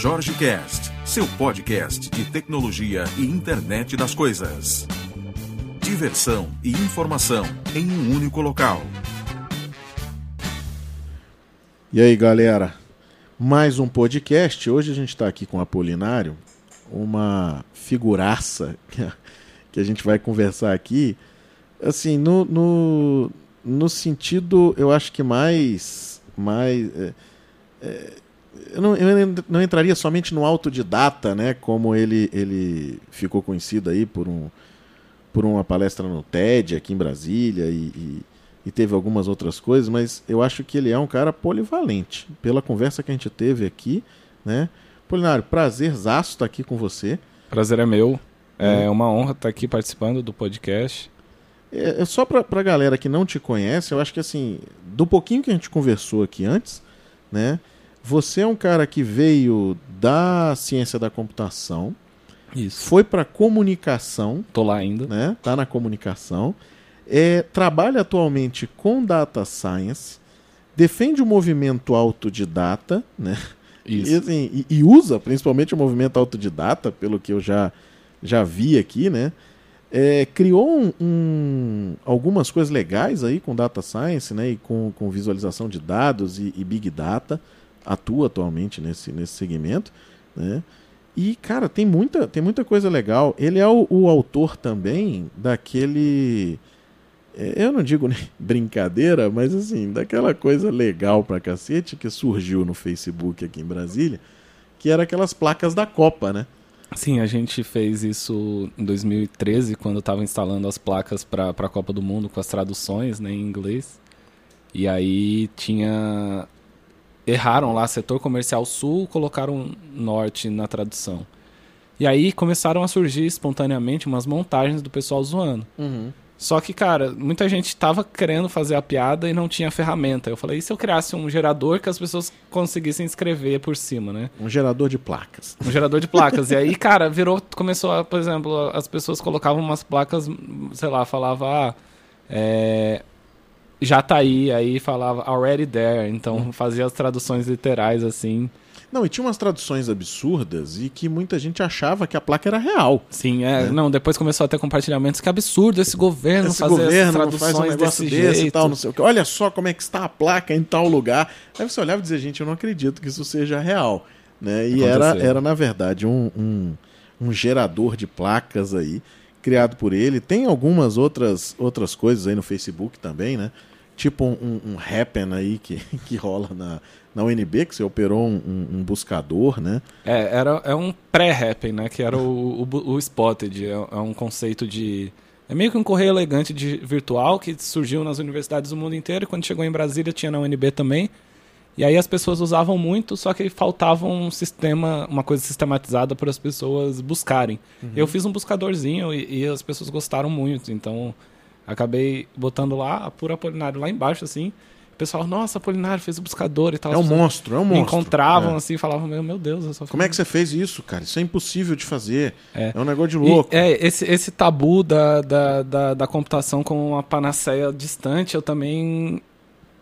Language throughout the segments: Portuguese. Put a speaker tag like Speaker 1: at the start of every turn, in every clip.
Speaker 1: Jorge Cast, seu podcast de tecnologia e internet das coisas. Diversão e informação em um único local.
Speaker 2: E aí, galera? Mais um podcast. Hoje a gente está aqui com Apolinário, uma figuraça que a gente vai conversar aqui. Assim, no, no, no sentido, eu acho que mais. mais é, é, eu, não, eu não entraria somente no autodidata, né? Como ele, ele ficou conhecido aí por, um, por uma palestra no TED aqui em Brasília e, e, e teve algumas outras coisas, mas eu acho que ele é um cara polivalente. Pela conversa que a gente teve aqui, né? Polinário, prazerzaço estar aqui com você.
Speaker 3: Prazer é meu. É hum. uma honra estar aqui participando do podcast.
Speaker 2: É, é só para a galera que não te conhece, eu acho que assim, do pouquinho que a gente conversou aqui antes, né? Você é um cara que veio da ciência da computação,
Speaker 3: Isso.
Speaker 2: foi para comunicação,
Speaker 3: tô lá ainda,
Speaker 2: né? Tá na comunicação, é, trabalha atualmente com data science, defende o movimento autodidata, né?
Speaker 3: Isso.
Speaker 2: E, assim, e, usa principalmente o movimento autodidata, pelo que eu já já vi aqui, né? É, criou um, um, algumas coisas legais aí com data science, né? E com, com visualização de dados e, e big data atua atualmente nesse, nesse segmento, né? E, cara, tem muita, tem muita coisa legal. Ele é o, o autor também daquele. É, eu não digo brincadeira, mas assim, daquela coisa legal pra cacete que surgiu no Facebook aqui em Brasília, que era aquelas placas da Copa, né?
Speaker 3: Sim, a gente fez isso em 2013, quando estava instalando as placas para a Copa do Mundo com as traduções né, em inglês. E aí tinha erraram lá setor comercial sul, colocaram norte na tradução. E aí começaram a surgir espontaneamente umas montagens do pessoal zoando.
Speaker 2: Uhum.
Speaker 3: Só que, cara, muita gente tava querendo fazer a piada e não tinha ferramenta. Eu falei, e se eu criasse um gerador que as pessoas conseguissem escrever por cima, né?
Speaker 2: Um gerador de placas.
Speaker 3: Um gerador de placas. e aí, cara, virou, começou, a, por exemplo, as pessoas colocavam umas placas, sei lá, falava, ah, é, já tá aí, aí falava already there, então uhum. fazia as traduções literais assim.
Speaker 2: Não, e tinha umas traduções absurdas e que muita gente achava que a placa era real.
Speaker 3: Sim, é. Né? Não, depois começou a ter compartilhamentos. Que absurdo esse governo esse fazer governo traduções faz um negócio desse, desse
Speaker 2: e tal, não sei o que. Olha só como é que está a placa em tal lugar. Aí você olhava e dizia, gente, eu não acredito que isso seja real. Né? E era, era, na verdade, um, um, um gerador de placas aí, criado por ele. Tem algumas outras, outras coisas aí no Facebook também, né? tipo um, um Happen aí que, que rola na, na UNB, que você operou um, um, um buscador, né?
Speaker 3: É, era, é um pré-Happen, né? Que era o, o, o Spotted, é, é, um conceito de... É meio que um correio elegante de virtual que surgiu nas universidades do mundo inteiro e quando chegou em Brasília tinha na UNB também. E aí as pessoas usavam muito, só que faltava um sistema, uma coisa sistematizada para as pessoas buscarem. Uhum. Eu fiz um buscadorzinho e, e as pessoas gostaram muito, então Acabei botando lá, por Apolinário lá embaixo, assim. O pessoal, nossa, Apolinário fez o buscador e tal.
Speaker 2: É um monstro, é um monstro.
Speaker 3: Encontravam é. assim falavam, meu, meu Deus, eu só
Speaker 2: Como é que você fez isso, cara? Isso é impossível de fazer. É, é um negócio de louco.
Speaker 3: E, é, esse, esse tabu da, da, da, da, computação como uma panaceia distante, eu também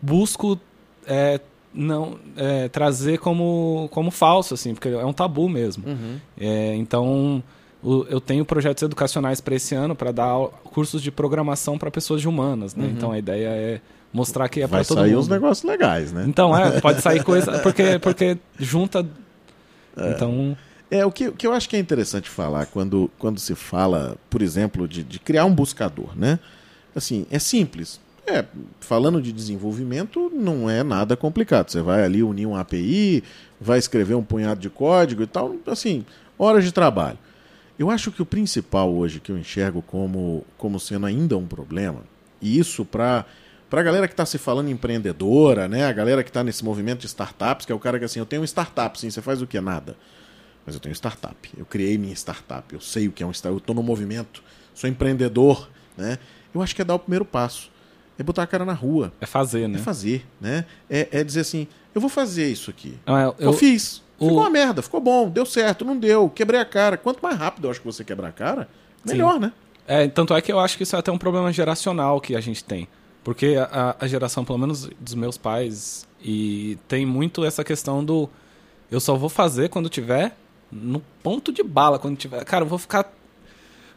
Speaker 3: busco é, não é, trazer como, como falso, assim, porque é um tabu mesmo.
Speaker 2: Uhum.
Speaker 3: É, então eu tenho projetos educacionais para esse ano para dar cursos de programação para pessoas de humanas, né? Uhum. Então a ideia é mostrar que é para todo mundo. Vai
Speaker 2: sair uns negócios legais, né?
Speaker 3: Então, é, pode sair coisa porque porque junta é. Então,
Speaker 2: é o que, o que eu acho que é interessante falar quando, quando se fala, por exemplo, de, de criar um buscador, né? Assim, é simples. É, falando de desenvolvimento, não é nada complicado. Você vai ali unir um API, vai escrever um punhado de código e tal, assim, horas de trabalho. Eu acho que o principal hoje que eu enxergo como, como sendo ainda um problema, e isso para para a galera que está se falando empreendedora, né? A galera que está nesse movimento de startups, que é o cara que assim, eu tenho um startup, sim, você faz o que? Nada. Mas eu tenho startup. Eu criei minha startup. Eu sei o que é um startup. Eu estou no movimento. Sou empreendedor, né? Eu acho que é dar o primeiro passo. É botar a cara na rua.
Speaker 3: É fazer, né?
Speaker 2: É fazer, né? É, é dizer assim, eu vou fazer isso aqui.
Speaker 3: Ah, eu,
Speaker 2: eu, fiz. Ficou o... uma merda, ficou bom, deu certo, não deu, quebrei a cara. Quanto mais rápido eu acho que você quebrar a cara, melhor, Sim. né?
Speaker 3: É, tanto é que eu acho que isso é até um problema geracional que a gente tem. Porque a, a geração, pelo menos dos meus pais, e tem muito essa questão do Eu só vou fazer quando tiver no ponto de bala, quando tiver. Cara, eu vou ficar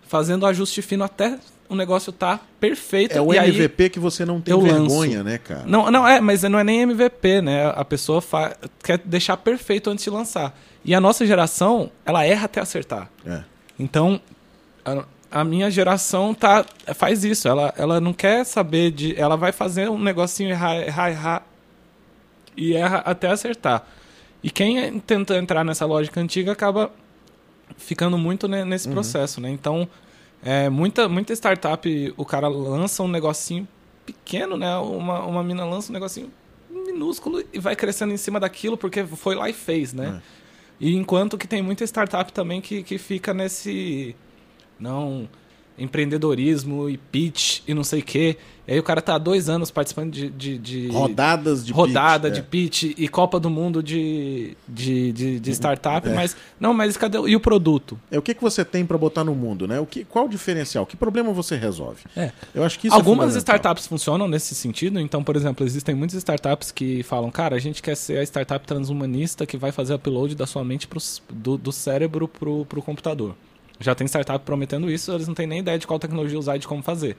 Speaker 3: fazendo ajuste fino até o negócio tá perfeito.
Speaker 2: É o
Speaker 3: e aí
Speaker 2: MVP que você não tem vergonha,
Speaker 3: lanço.
Speaker 2: né, cara?
Speaker 3: Não, não é, mas não é nem MVP, né? A pessoa fa- quer deixar perfeito antes de lançar. E a nossa geração, ela erra até acertar.
Speaker 2: É.
Speaker 3: Então, a, a minha geração tá faz isso. Ela, ela não quer saber de. Ela vai fazer um negocinho errar, errar, errar e erra até acertar. E quem tenta entrar nessa lógica antiga acaba ficando muito ne- nesse processo, né? Então, é, muita, muita startup, o cara lança um negocinho pequeno, né? Uma, uma mina lança um negocinho minúsculo e vai crescendo em cima daquilo porque foi lá e fez, né? E enquanto que tem muita startup também que, que fica nesse. Não. Empreendedorismo e pitch e não sei o quê. E aí o cara tá há dois anos participando de. de, de
Speaker 2: Rodadas de
Speaker 3: rodada
Speaker 2: pitch,
Speaker 3: de
Speaker 2: é.
Speaker 3: pitch e Copa do Mundo de, de, de, de startup, mas. Não, mas cadê. E o produto?
Speaker 2: É o que, que você tem para botar no mundo, né? O que, qual o diferencial? Que problema você resolve?
Speaker 3: É.
Speaker 2: Eu acho que isso é
Speaker 3: Algumas
Speaker 2: fundamental.
Speaker 3: startups funcionam nesse sentido. Então, por exemplo, existem muitas startups que falam, cara, a gente quer ser a startup transhumanista que vai fazer upload da sua mente pros, do, do cérebro pro, pro computador. Já tem startup prometendo isso, eles não têm nem ideia de qual tecnologia usar e de como fazer.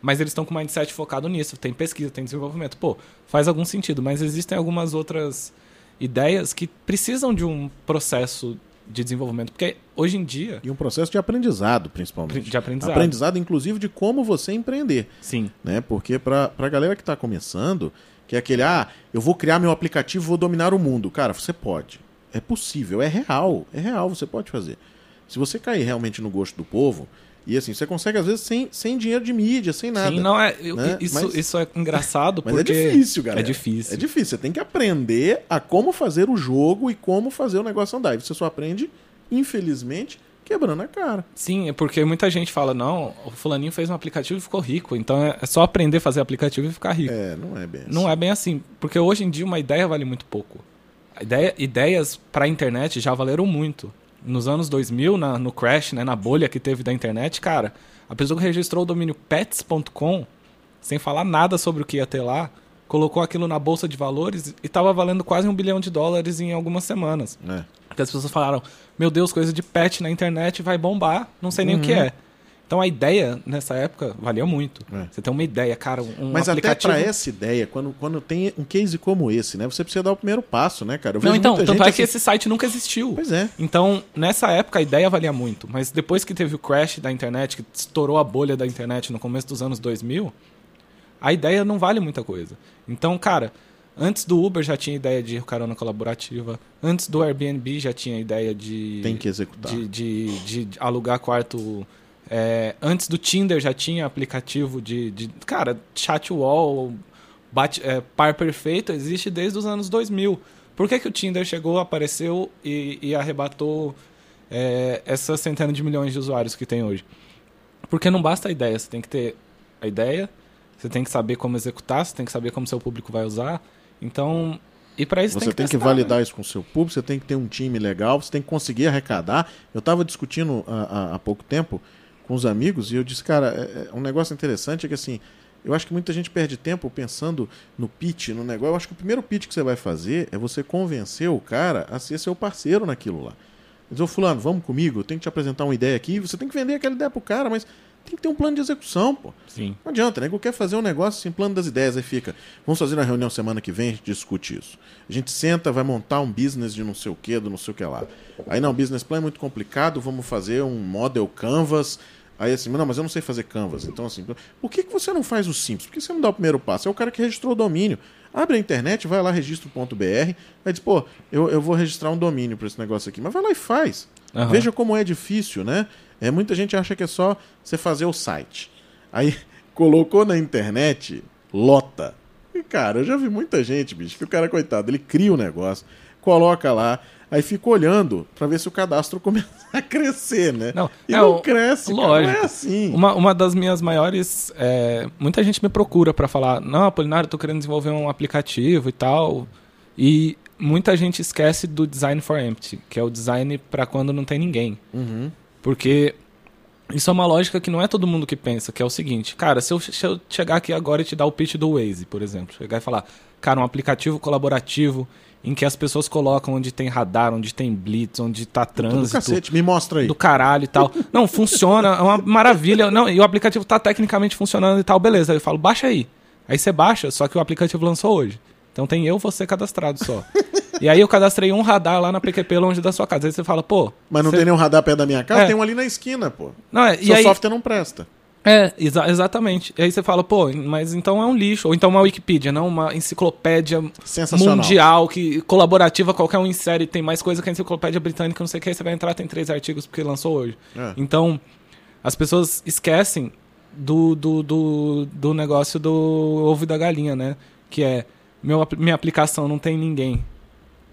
Speaker 3: Mas eles estão com o mindset focado nisso. Tem pesquisa, tem desenvolvimento. Pô, faz algum sentido. Mas existem algumas outras ideias que precisam de um processo de desenvolvimento. Porque hoje em dia.
Speaker 2: E um processo de aprendizado, principalmente.
Speaker 3: De aprendizado.
Speaker 2: Aprendizado, inclusive, de como você empreender.
Speaker 3: Sim.
Speaker 2: né? Porque para a galera que está começando, que é aquele, ah, eu vou criar meu aplicativo, vou dominar o mundo. Cara, você pode. É possível, é real. É real, você pode fazer. Se você cair realmente no gosto do povo, e assim, você consegue às vezes sem, sem dinheiro de mídia, sem nada.
Speaker 3: Sim, não é. eu-
Speaker 2: né?
Speaker 3: Isso,
Speaker 2: Mas-
Speaker 3: isso é engraçado
Speaker 2: Mas
Speaker 3: porque.
Speaker 2: é difícil, galera.
Speaker 3: É difícil.
Speaker 2: É difícil. Você tem que aprender a como fazer o jogo e como fazer o negócio andar. E você só aprende, infelizmente, quebrando a cara.
Speaker 3: Sim, é porque muita gente fala, não, o fulaninho fez um aplicativo e ficou rico. Então é é só aprender a fazer aplicativo e ficar rico.
Speaker 2: É, não é bem assim.
Speaker 3: Não é bem assim, porque hoje em dia uma ideia vale muito pouco. Ideia, ideias para a internet já valeram muito. Nos anos 2000, na, no crash, né, na bolha que teve da internet, cara, a pessoa que registrou o domínio pets.com, sem falar nada sobre o que ia ter lá, colocou aquilo na bolsa de valores e estava valendo quase um bilhão de dólares em algumas semanas.
Speaker 2: É.
Speaker 3: Porque as pessoas falaram, meu Deus, coisa de pet na internet vai bombar, não sei nem o que
Speaker 2: Uhum.
Speaker 3: é. Então a ideia, nessa época, valia muito.
Speaker 2: É.
Speaker 3: Você tem uma ideia, cara, um
Speaker 2: Mas até
Speaker 3: aplicativo...
Speaker 2: para essa ideia, quando, quando tem um case como esse, né? Você precisa dar o primeiro passo, né, cara?
Speaker 3: Não, então, tanto é que
Speaker 2: assim-
Speaker 3: esse site nunca existiu.
Speaker 2: Pois é.
Speaker 3: Então, nessa época, a ideia valia muito. Mas depois que teve o crash da internet, que estourou a bolha da internet no começo dos anos 2000, a ideia não vale muita coisa. Então, cara, antes do Uber já tinha ideia de carona colaborativa. Antes do Airbnb já tinha ideia de...
Speaker 2: Tem que executar.
Speaker 3: De, de, de alugar quarto... é, antes do Tinder já tinha aplicativo de... de cara, chat wall, bate, é, par perfeito, existe desde os anos 2000. Por que, que o Tinder chegou, apareceu e, e arrebatou é, essa centena de milhões de usuários que tem hoje? Porque não basta a ideia, você tem que ter a ideia, você tem que saber como executar, você tem que saber como seu público vai usar. Então, e para isso
Speaker 2: Você
Speaker 3: tem que
Speaker 2: tem que
Speaker 3: testar,
Speaker 2: validar
Speaker 3: né?
Speaker 2: isso com o seu público, você tem que ter um time legal, você tem que conseguir arrecadar. Eu estava discutindo há, há- há pouco tempo com os amigos e eu disse, cara, é, é um negócio interessante é que assim, eu acho que muita gente perde tempo pensando no pitch, no negócio. Eu acho que o primeiro pitch que você vai fazer é você convencer o cara a ser seu parceiro naquilo lá. Diz, ô fulano, vamos comigo, eu tenho que te apresentar uma ideia aqui, você tem que vender aquela ideia pro cara, mas tem que ter um plano de execução, pô.
Speaker 3: Sim.
Speaker 2: Não adianta, né? Quer fazer um negócio sem plano das ideias, aí fica. Vamos fazer uma reunião semana que vem, a gente discute isso. A gente senta, vai montar um business de não sei o que, do não sei o que lá. Aí não, business plan é muito complicado, vamos fazer um model canvas. Aí assim, não, mas eu não sei fazer canvas. Então, assim, por que, que você não faz o simples? Por que você não dá o primeiro passo? É o cara que registrou o domínio. Abre a internet, vai lá, registro.br, aí diz, pô, eu, eu vou registrar um domínio para esse negócio aqui. Mas vai lá e faz.
Speaker 3: Aham.
Speaker 2: Veja como é difícil, né? É, muita gente acha que é só você fazer o site. Aí colocou na internet, lota. E, cara, eu já vi muita gente, bicho, que o cara, coitado, ele cria o negócio, coloca lá, aí fica olhando pra ver se o cadastro começa a crescer, né?
Speaker 3: Não,
Speaker 2: e
Speaker 3: é
Speaker 2: não cresce, cara,
Speaker 3: lógico.
Speaker 2: não é assim.
Speaker 3: Uma, uma das minhas maiores. é, muita gente me procura para falar: Não, Apolinário, eu tô querendo desenvolver um aplicativo e tal. E muita gente esquece do design for empty, que é o design para quando não tem ninguém.
Speaker 2: Uhum.
Speaker 3: Porque isso é uma lógica que não é todo mundo que pensa, que é o seguinte, cara, se eu, se eu chegar aqui agora e te dar o pitch do Waze, por exemplo, chegar e falar, cara, um aplicativo colaborativo em que as pessoas colocam onde tem radar, onde tem blitz, onde tá
Speaker 2: Do
Speaker 3: trânsito
Speaker 2: cacete, me mostra aí.
Speaker 3: do caralho e tal. Não, funciona, é uma maravilha. Não, e o aplicativo tá tecnicamente funcionando e tal, beleza. Aí eu falo, baixa aí. Aí você baixa, só que o aplicativo lançou hoje. Então tem eu, você cadastrado só. e aí eu cadastrei um radar lá na PQP longe da sua casa. Aí você fala, pô.
Speaker 2: Mas não
Speaker 3: você-
Speaker 2: tem nenhum radar perto da minha casa?
Speaker 3: É.
Speaker 2: Tem um ali na esquina, pô.
Speaker 3: Não, é,
Speaker 2: Seu
Speaker 3: aí,
Speaker 2: software não presta.
Speaker 3: É, exa- exatamente. E aí você fala, pô, mas então é um lixo. Ou então uma Wikipedia, não uma enciclopédia mundial, que colaborativa, qualquer um insere, tem mais coisa que a enciclopédia britânica, não sei o que, aí você vai entrar, tem três artigos porque lançou hoje.
Speaker 2: É.
Speaker 3: Então, as pessoas esquecem do, do, do, do negócio do ovo e da galinha, né? Que é, meu, minha aplicação não tem ninguém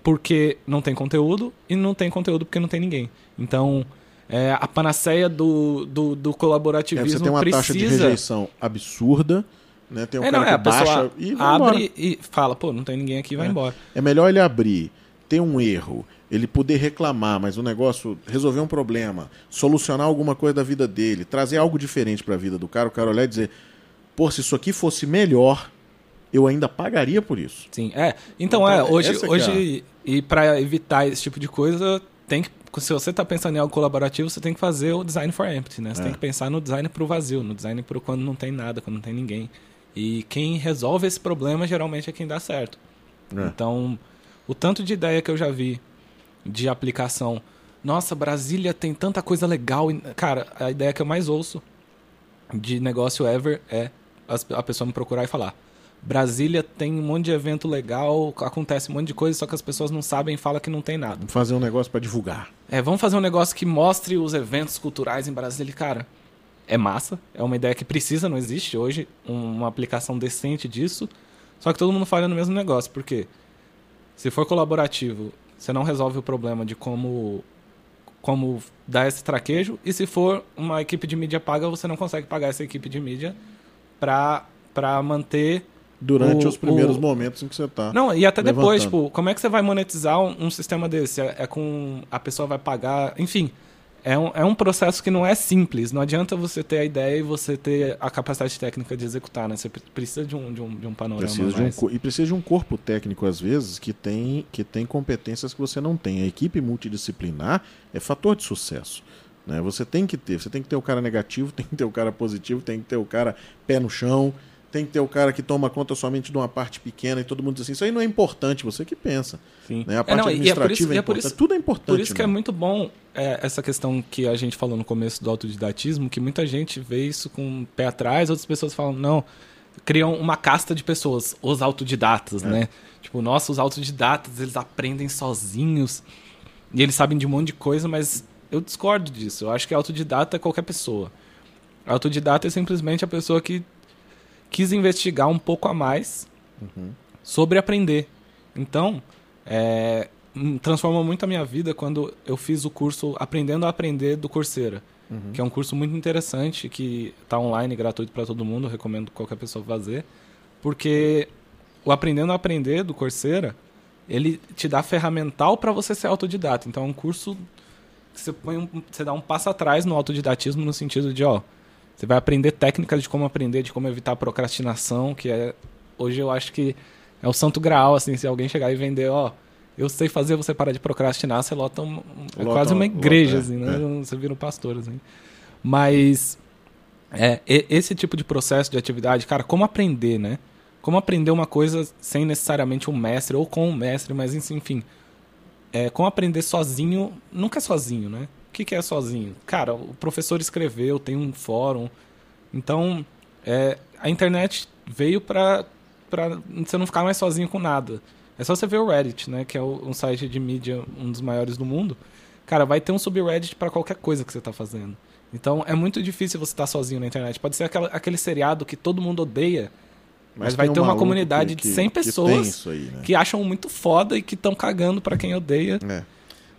Speaker 3: porque não tem conteúdo e não tem conteúdo porque não tem ninguém. Então, é, a panaceia do, do, do
Speaker 2: É,
Speaker 3: colaborativismo
Speaker 2: você tem uma
Speaker 3: precisa...
Speaker 2: taxa de rejeição absurda, né? Tem um
Speaker 3: É,
Speaker 2: cara
Speaker 3: não, é,
Speaker 2: que baixa e vai embora.
Speaker 3: abre e fala, pô, não tem ninguém aqui, vai
Speaker 2: É.
Speaker 3: embora.
Speaker 2: É melhor ele abrir, ter um erro, ele poder reclamar, mas o negócio, resolver um problema, solucionar alguma coisa da vida dele, trazer algo diferente para a vida do cara, o cara olhar e dizer, pô, se isso aqui fosse melhor, eu ainda pagaria por isso.
Speaker 3: Sim, é. Então,
Speaker 2: Então,
Speaker 3: é, hoje,
Speaker 2: essa que é
Speaker 3: hoje e para evitar esse tipo de coisa, tem que se você tá pensando em algo colaborativo, você tem que fazer o design for empty, né? Você
Speaker 2: É.
Speaker 3: tem que pensar no design pro vazio, no design pro quando não tem nada, quando não tem ninguém. E quem resolve esse problema geralmente é quem dá certo.
Speaker 2: É.
Speaker 3: Então, o tanto de ideia que eu já vi de aplicação. Nossa, Brasília tem tanta coisa legal. Cara, a ideia que eu mais ouço de negócio ever é a pessoa me procurar e falar: Brasília tem um monte de evento legal, acontece um monte de coisa, só que as pessoas não sabem e falam que não tem nada.
Speaker 2: Vamos fazer um negócio para divulgar.
Speaker 3: É, vamos fazer um negócio que mostre os eventos culturais em Brasília. Cara, é massa, é uma ideia que precisa, não existe hoje um- uma aplicação decente disso. Só que todo mundo falha no mesmo negócio, porque se for colaborativo, você não resolve o problema de como como dar esse traquejo, e se for uma equipe de mídia paga, você não consegue pagar essa equipe de mídia pra manter
Speaker 2: Durante
Speaker 3: O-
Speaker 2: os primeiros
Speaker 3: o-
Speaker 2: momentos em que você tá.
Speaker 3: não, e até depois,
Speaker 2: levantando.
Speaker 3: tipo, como é que você vai monetizar um, um sistema desse? É, é com. A pessoa vai pagar. Enfim. É um, é um processo que não é simples. Não adianta você ter a ideia e você ter a capacidade técnica de executar, né? Você pre- precisa de um, de um, de um panorama.
Speaker 2: Precisa de um, e precisa de um corpo técnico, às vezes, que tem, que tem competências que você não tem. A equipe multidisciplinar é fator de sucesso. Né? Você tem que ter. Você tem que ter o cara negativo, tem que ter o cara positivo, tem que ter o cara pé no chão, tem que ter o cara que toma conta somente de uma parte pequena e todo mundo diz assim, isso aí não é importante, você que pensa.
Speaker 3: Sim.
Speaker 2: Né? A
Speaker 3: É,
Speaker 2: parte
Speaker 3: não, é por
Speaker 2: administrativa
Speaker 3: isso-
Speaker 2: é,
Speaker 3: e é por
Speaker 2: importante.
Speaker 3: isso-
Speaker 2: Tudo é importante.
Speaker 3: Por isso que é
Speaker 2: né?
Speaker 3: muito bom é, essa questão que a gente falou no começo do autodidatismo, que muita gente vê isso com o pé atrás, outras pessoas falam, não, criam uma casta de pessoas, os autodidatas,
Speaker 2: É.
Speaker 3: né? Tipo, nossa, os autodidatas, eles aprendem sozinhos e eles sabem de um monte de coisa, mas eu discordo disso. Eu acho que autodidata é qualquer pessoa. Autodidata é simplesmente a pessoa que quis investigar um pouco a mais
Speaker 2: Uhum.
Speaker 3: sobre aprender. Então, é, transformou muito a minha vida quando eu fiz o curso Aprendendo a Aprender do Coursera,
Speaker 2: Uhum.
Speaker 3: que é um curso muito interessante que está online, gratuito para todo mundo, recomendo qualquer pessoa fazer, porque o Aprendendo a Aprender do Coursera, ele te dá ferramental para você ser autodidata. Então é um curso que você põe um, você dá um passo atrás no autodidatismo no sentido de, ó, você vai aprender técnicas de como aprender, de como evitar a procrastinação, que é hoje eu acho que é o santo graal, assim, se alguém chegar e vender, ó, eu sei fazer você parar de procrastinar, você lota, um, é
Speaker 2: Lota
Speaker 3: quase uma igreja,
Speaker 2: lota,
Speaker 3: assim,
Speaker 2: é,
Speaker 3: né?
Speaker 2: é.
Speaker 3: Você vira um pastor, assim. Mas é, esse tipo de processo de atividade, cara, como aprender, né? Como aprender uma coisa sem necessariamente um mestre, ou com um mestre, mas enfim. É, como aprender sozinho, nunca é sozinho, né? O que, que é sozinho? Cara, o professor escreveu, tem um fórum. Então, é, a internet veio pra, pra você não ficar mais sozinho com nada. É só você ver o Reddit, né? Que é um site de mídia, um dos maiores do mundo. Cara, vai ter um subreddit pra qualquer coisa que você tá fazendo. Então, é muito difícil você estar sozinho na internet. Pode ser aquela- aquele seriado que todo mundo odeia, Mas vai
Speaker 2: tem um
Speaker 3: ter uma comunidade de 100
Speaker 2: Que tem
Speaker 3: pessoas
Speaker 2: isso aí, né?
Speaker 3: que acham muito foda e que estão cagando pra quem odeia.
Speaker 2: É.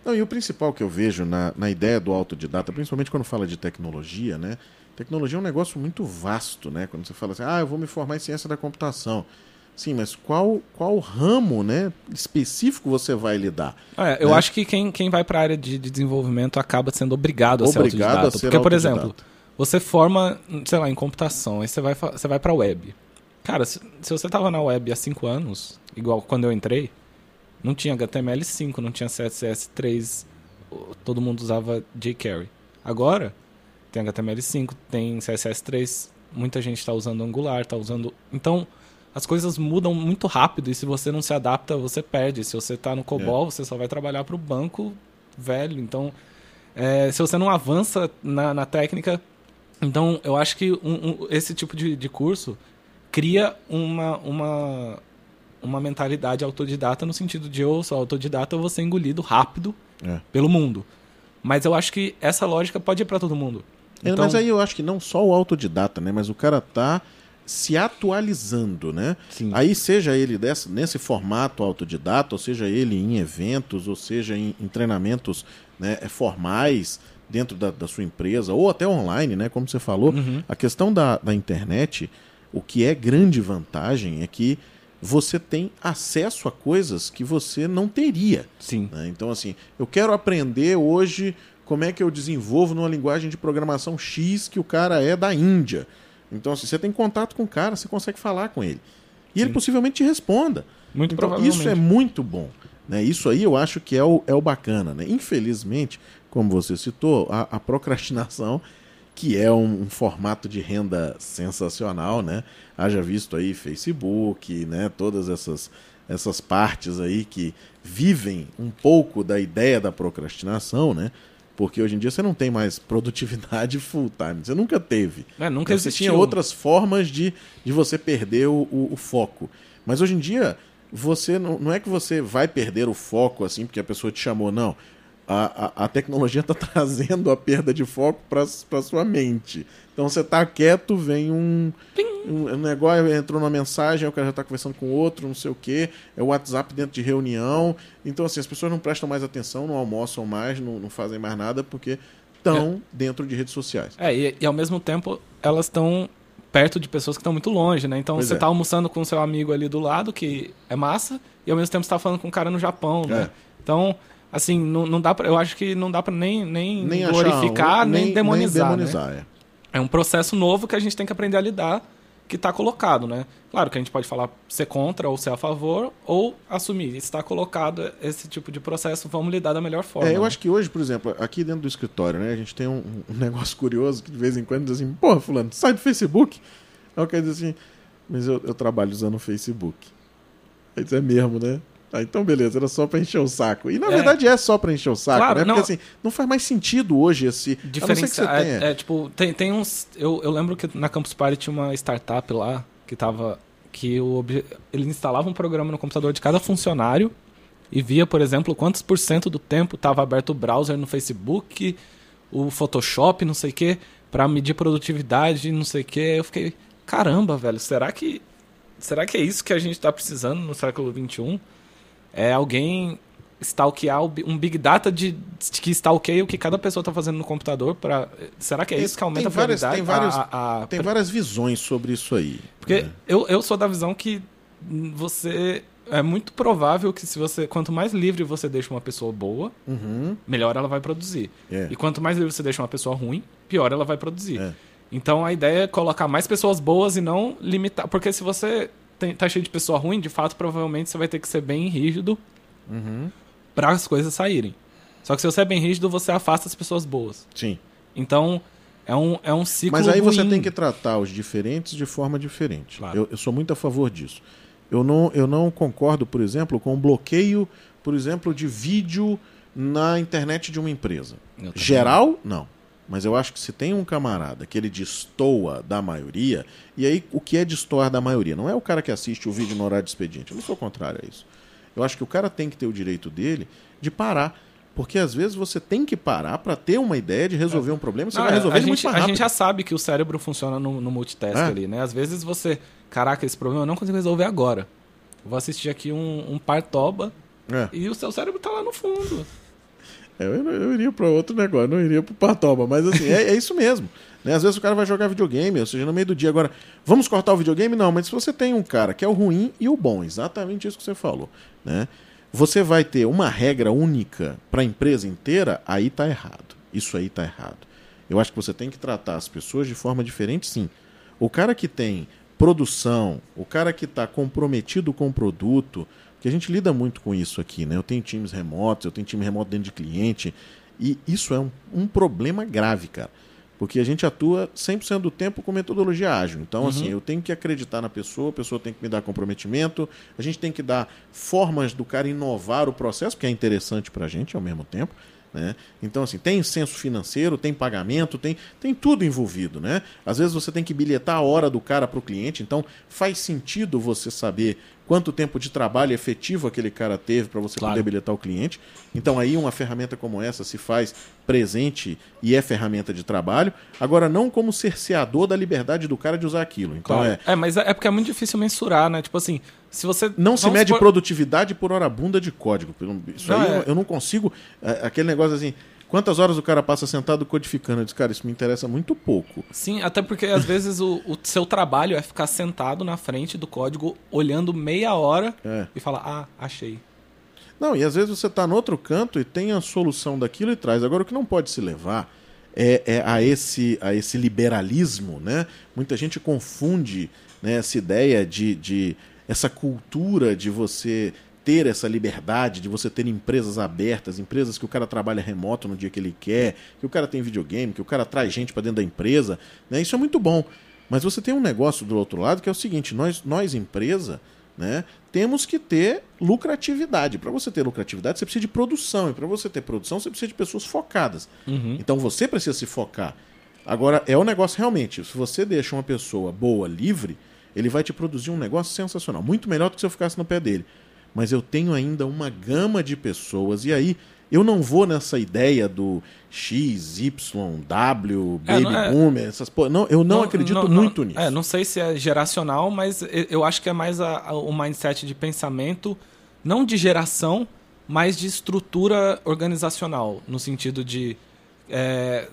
Speaker 2: Não, e o principal que eu vejo na, na ideia do autodidata, principalmente quando fala de tecnologia, né? Tecnologia é um negócio muito vasto, né? Quando você fala assim, ah, eu vou me formar em ciência da computação. Sim, mas qual, qual ramo né, específico você vai lidar?
Speaker 3: É, eu
Speaker 2: né?
Speaker 3: acho que quem, quem vai pra área de, de desenvolvimento acaba sendo obrigado a ser
Speaker 2: Obrigado a
Speaker 3: autodidata.
Speaker 2: ser
Speaker 3: Porque, por
Speaker 2: autodidata.
Speaker 3: exemplo, você forma, sei lá, em computação, aí você vai, você vai pra web. Cara, se, se você tava na web há cinco anos, igual quando eu entrei, Não tinha HTML5, não tinha CSS3, todo mundo usava jQuery. Agora, tem HTML5, tem CSS3, muita gente está usando Angular, está usando... Então, as coisas mudam muito rápido e se você não se adapta, você perde. Se você está no COBOL, é. você só vai trabalhar para o banco velho. Então, é, se você não avança na, na, técnica... Então, eu acho que um, um, esse tipo de, de curso cria uma, uma, uma mentalidade autodidata no sentido de eu sou autodidata, eu vou ser engolido rápido é. pelo mundo. Mas eu acho que essa lógica pode ir para todo mundo.
Speaker 2: É, então... Mas aí eu acho que não só o autodidata, né? Mas o cara tá se atualizando, né? Sim. Aí seja ele desse, nesse formato autodidata, ou seja ele em eventos, ou seja em, em treinamentos né, é, formais dentro da, da, sua empresa, ou até online, né? Como você falou, uhum. a questão da, da internet, o que é grande vantagem é que você tem acesso a coisas que você não teria.
Speaker 3: Sim.
Speaker 2: Né? Então, assim, eu quero aprender hoje como é que eu desenvolvo numa linguagem de programação X que o cara é da Índia. Então, assim, você tem contato com o cara, você consegue falar com ele. E Sim. ele possivelmente te responda.
Speaker 3: Muito
Speaker 2: então. Isso é muito bom. Né? Isso aí eu acho que é o, é o bacana. Né? Infelizmente, como você citou, a, a procrastinação que é um, um, formato de renda sensacional, né? Haja visto aí Facebook, né? Todas essas, essas partes aí que vivem um pouco da ideia da procrastinação, né? Porque hoje em dia você não tem mais produtividade full time. Você nunca teve.
Speaker 3: É, nunca
Speaker 2: você tinha outras formas de, de você perder o, o, o foco. Mas hoje em dia, você não, não é que você vai perder o foco assim porque a pessoa te chamou, não a, a, a tecnologia está trazendo a perda de foco para sua mente. Então você está quieto, vem um, um, um, negócio, entrou uma mensagem, o cara já está conversando com outro, não sei o que, é o WhatsApp dentro de reunião. Então, assim, as pessoas não prestam mais atenção, não almoçam mais, não, não fazem mais nada, porque estão é. dentro de redes sociais.
Speaker 3: É, e, e ao mesmo tempo elas estão perto de pessoas que estão muito longe, né? Então pois você está é. almoçando com seu amigo ali do lado, que é massa, e ao mesmo tempo você está falando com um cara no Japão, né? É. Então assim, não, não dá pra, eu acho que não dá para nem, nem, nem glorificar, um, nem, nem, demonizar. Nem demonizar né? é. é um processo novo que a gente tem que aprender a lidar, que está colocado, né? Claro que a gente pode falar ser contra ou ser a favor, ou assumir, está colocado esse tipo de processo, vamos lidar da melhor forma.
Speaker 2: É, eu
Speaker 3: né?
Speaker 2: acho que hoje, por exemplo, aqui dentro do escritório, né, a gente tem um, um negócio curioso que de vez em quando diz assim, porra, fulano, sai do Facebook. Aí o cara diz assim, mas eu, eu trabalho usando o Facebook. Diz, é mesmo, né? Ah, então beleza, era só para encher o saco. E na é. verdade é só para encher o saco, claro, né? Porque não... assim, não faz mais sentido hoje esse.
Speaker 3: Diferenciar. É, é, tipo, tem, tem uns. Eu, eu lembro que na Campus Party tinha uma startup lá que tava. que o, ele instalava um programa no computador de cada funcionário e via, por exemplo, quantos por cento do tempo estava aberto o browser no Facebook, o Photoshop, não sei o quê, para medir produtividade, não sei o quê. Eu fiquei, caramba, velho, será que. Será que é isso que a gente está precisando no século XXI? É alguém stalkear um big data de, de que stalkeia o que cada pessoa está fazendo no computador para será que é isso que aumenta
Speaker 2: tem a Tem, várias, a, a... tem várias visões sobre isso aí.
Speaker 3: Porque né? eu, eu sou da visão que você é muito provável que se você quanto mais livre você deixa uma pessoa boa,
Speaker 2: uhum.
Speaker 3: melhor ela vai produzir.
Speaker 2: É.
Speaker 3: E quanto mais livre você deixa uma pessoa ruim, pior ela vai produzir. É. Então a ideia é colocar mais pessoas boas e não limitar, porque se você tem, tá cheio de pessoa ruim, de fato provavelmente você vai ter que ser bem rígido
Speaker 2: uhum.
Speaker 3: para as coisas saírem. Só que se você é bem rígido, você afasta as pessoas boas.
Speaker 2: Sim.
Speaker 3: Então, é um, é um ciclo.
Speaker 2: Mas aí
Speaker 3: ruim.
Speaker 2: você tem que tratar os diferentes de forma diferente.
Speaker 3: Claro.
Speaker 2: Eu, eu, sou muito a favor disso. Eu não, eu não concordo, por exemplo, com o bloqueio, por exemplo, de vídeo na internet de uma empresa. Geral, não. Mas eu acho que se tem um camarada que ele destoa da maioria, e aí o que é destoar da maioria? Não é o cara que assiste o vídeo no horário de expediente. Eu não sou contrário a isso. Eu acho que o cara tem que ter o direito dele de parar. Porque às vezes você tem que parar para ter uma ideia de resolver um problema, você não, vai resolver a gente, muito mais rápido.
Speaker 3: A gente já sabe que o cérebro funciona no, no multitask é. ali, né? Às vezes você, caraca, esse problema eu não consigo resolver agora. vou assistir aqui um, um partoba é. e o seu cérebro tá lá no fundo.
Speaker 2: Eu, eu iria para outro negócio, não iria para o partoba, mas assim, é, é isso mesmo. Né? Às vezes o cara vai jogar videogame, ou seja, no meio do dia. Agora, vamos cortar o videogame? Não, mas se você tem um cara que é o ruim e o bom, exatamente isso que você falou, né? você vai ter uma regra única para a empresa inteira, aí está errado. Isso aí está errado. Eu acho que você tem que tratar as pessoas de forma diferente, sim. O cara que tem produção, o cara que está comprometido com o produto, que a gente lida muito com isso aqui, né? Eu tenho times remotos, eu tenho time remoto dentro de cliente, e isso é um, um problema grave, cara. Porque a gente atua 100% do tempo com metodologia ágil. Então, uhum. assim, eu tenho que acreditar na pessoa, a pessoa tem que me dar comprometimento, a gente tem que dar formas do cara inovar o processo, que é interessante para a gente ao mesmo tempo. Né? Então, assim, tem senso financeiro, tem pagamento, tem, tem tudo envolvido. Né? Às vezes você tem que bilhetar a hora do cara para o cliente, então faz sentido você saber quanto tempo de trabalho efetivo aquele cara teve para você claro. poder bilhetar o cliente. Então aí uma ferramenta como essa se faz presente e é ferramenta de trabalho. Agora não como cerceador da liberdade do cara de usar aquilo. Então claro.
Speaker 3: é. É, mas é, é porque é muito difícil mensurar, né? Tipo assim, se você
Speaker 2: não se mede supor... produtividade por hora bunda de código. Isso não, aí é... eu, eu não consigo. É, aquele negócio assim. Quantas horas o cara passa sentado codificando? Eu disse, cara, isso me interessa muito pouco.
Speaker 3: Sim, até porque às vezes o, o seu trabalho é ficar sentado na frente do código, olhando meia hora é. e falar, ah, achei.
Speaker 2: Não, e às vezes você está no outro canto e tem a solução daquilo e traz. Agora, o que não pode se levar é, é a, esse, a esse liberalismo, né? Muita gente confunde né, essa ideia de, de essa cultura de você ter essa liberdade de você ter empresas abertas, empresas que o cara trabalha remoto no dia que ele quer, que o cara tem videogame, que o cara traz gente para dentro da empresa, né? Isso é muito bom. Mas você tem um negócio do outro lado que é o seguinte: nós, nós empresa, né, temos que ter lucratividade. Para você ter lucratividade, você precisa de produção. E para você ter produção, você precisa de pessoas focadas. Uhum. Então você precisa se focar. Agora, é o um negócio realmente. Se você deixa uma pessoa boa, livre, ele vai te produzir um negócio sensacional. Muito melhor do que se eu ficasse no pé dele mas eu tenho ainda uma gama de pessoas. E aí, eu não vou nessa ideia do X, Y, W, é, Baby é, Boomer, essas po... não, eu não, não acredito não, muito
Speaker 3: não,
Speaker 2: nisso.
Speaker 3: É, não sei se é geracional, mas eu acho que é mais a, a, o mindset de pensamento, não de geração, mas de estrutura organizacional, no sentido de é,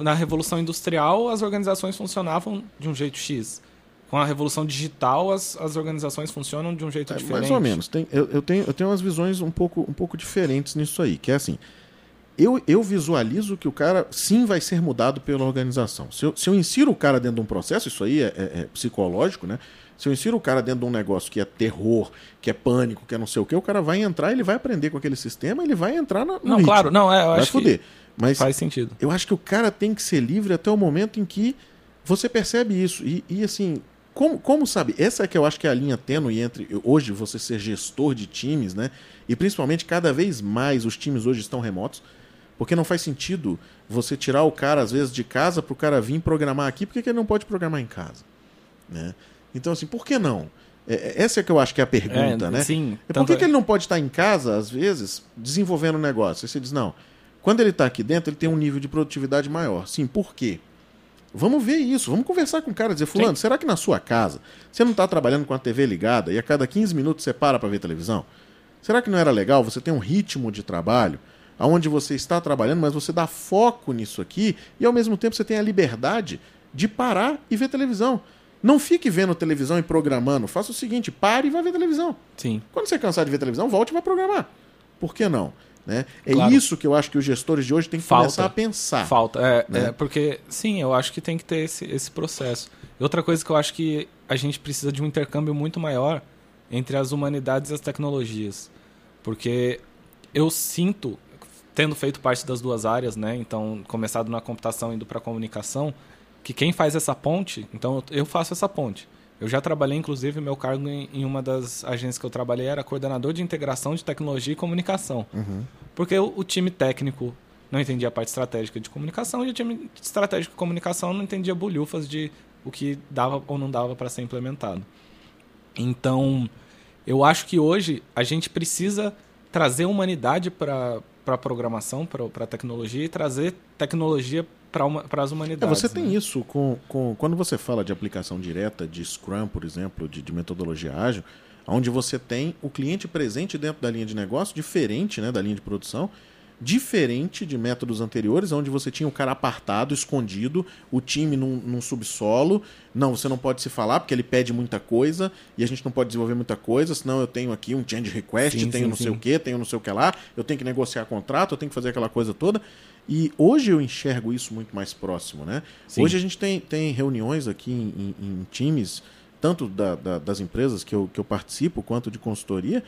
Speaker 3: na Revolução Industrial as organizações funcionavam de um jeito X com a revolução digital, as, as organizações funcionam de um jeito é, diferente.
Speaker 2: Mais ou menos. Tem, eu, eu, tenho, eu tenho umas visões um pouco, um pouco diferentes nisso aí, que é assim. Eu, eu visualizo que o cara sim vai ser mudado pela organização. Se eu, se eu insiro o cara dentro de um processo, isso aí é, é, é psicológico, né? Se eu insiro o cara dentro de um negócio que é terror, que é pânico, que é não sei o que, o cara vai entrar, ele vai aprender com aquele sistema, ele vai entrar no
Speaker 3: Não, ritmo. claro, não, é, eu
Speaker 2: vai
Speaker 3: acho
Speaker 2: foder.
Speaker 3: que
Speaker 2: Mas
Speaker 3: faz sentido.
Speaker 2: Eu acho que o cara tem que ser livre até o momento em que você percebe isso. E, e assim, como, como sabe? Essa é que eu acho que é a linha tênue entre hoje você ser gestor de times, né? E principalmente cada vez mais os times hoje estão remotos. Porque não faz sentido você tirar o cara, às vezes, de casa para o cara vir programar aqui, porque que ele não pode programar em casa? Né? Então, assim, por que não? É, é essa é que eu acho que é a pergunta, é, né?
Speaker 3: Sim,
Speaker 2: por que, que ele não pode estar em casa, às vezes, desenvolvendo um negócio? Aí você diz, não, quando ele está aqui dentro, ele tem um nível de produtividade maior. Sim, por quê? Vamos ver isso, vamos conversar com o cara, dizer, fulano, Sim. será que na sua casa você não está trabalhando com a TV ligada e a cada 15 minutos você para para ver televisão? Será que não era legal você ter um ritmo de trabalho onde você está trabalhando, mas você dá foco nisso aqui e ao mesmo tempo você tem a liberdade de parar e ver televisão? Não fique vendo televisão e programando. Faça o seguinte, pare e vá ver televisão.
Speaker 3: Sim.
Speaker 2: Quando você cansar de ver televisão, volte e vá programar. Por que não? Né? É claro. isso que eu acho que os gestores de hoje têm que Falta. começar a pensar.
Speaker 3: Falta, é, né? é, porque sim, eu acho que tem que ter esse, esse processo. E outra coisa que eu acho que a gente precisa de um intercâmbio muito maior entre as humanidades e as tecnologias. Porque eu sinto, tendo feito parte das duas áreas, né? Então, começado na computação e indo para a comunicação, que quem faz essa ponte, então eu faço essa ponte. Eu já trabalhei, inclusive, meu cargo em, em, uma das agências que eu trabalhei era coordenador de integração de tecnologia e comunicação. Uhum. Porque o, o, time técnico não entendia a parte estratégica de comunicação e o time estratégico de comunicação não entendia bulhufas de o que dava ou não dava para ser implementado. Então, eu acho que hoje a gente precisa trazer humanidade para a programação, para a tecnologia e trazer tecnologia para as humanidades.
Speaker 2: É, você tem
Speaker 3: né?
Speaker 2: isso com, com quando você fala de aplicação direta de Scrum, por exemplo, de, de, metodologia ágil, onde você tem o cliente presente dentro da linha de negócio, diferente né, da linha de produção, diferente de métodos anteriores, onde você tinha o cara apartado, escondido, o time num, num, subsolo. Não, você não pode se falar porque ele pede muita coisa e a gente não pode desenvolver muita coisa, senão eu tenho aqui um change request, sim, tenho sim, não sim. sei o que, tenho não sei o que lá, eu tenho que negociar contrato, eu tenho que fazer aquela coisa toda. E hoje eu enxergo isso muito mais próximo, né? Hoje a gente tem, tem reuniões aqui em, em, em times, tanto da, da, das empresas que eu, que eu participo, quanto de consultoria,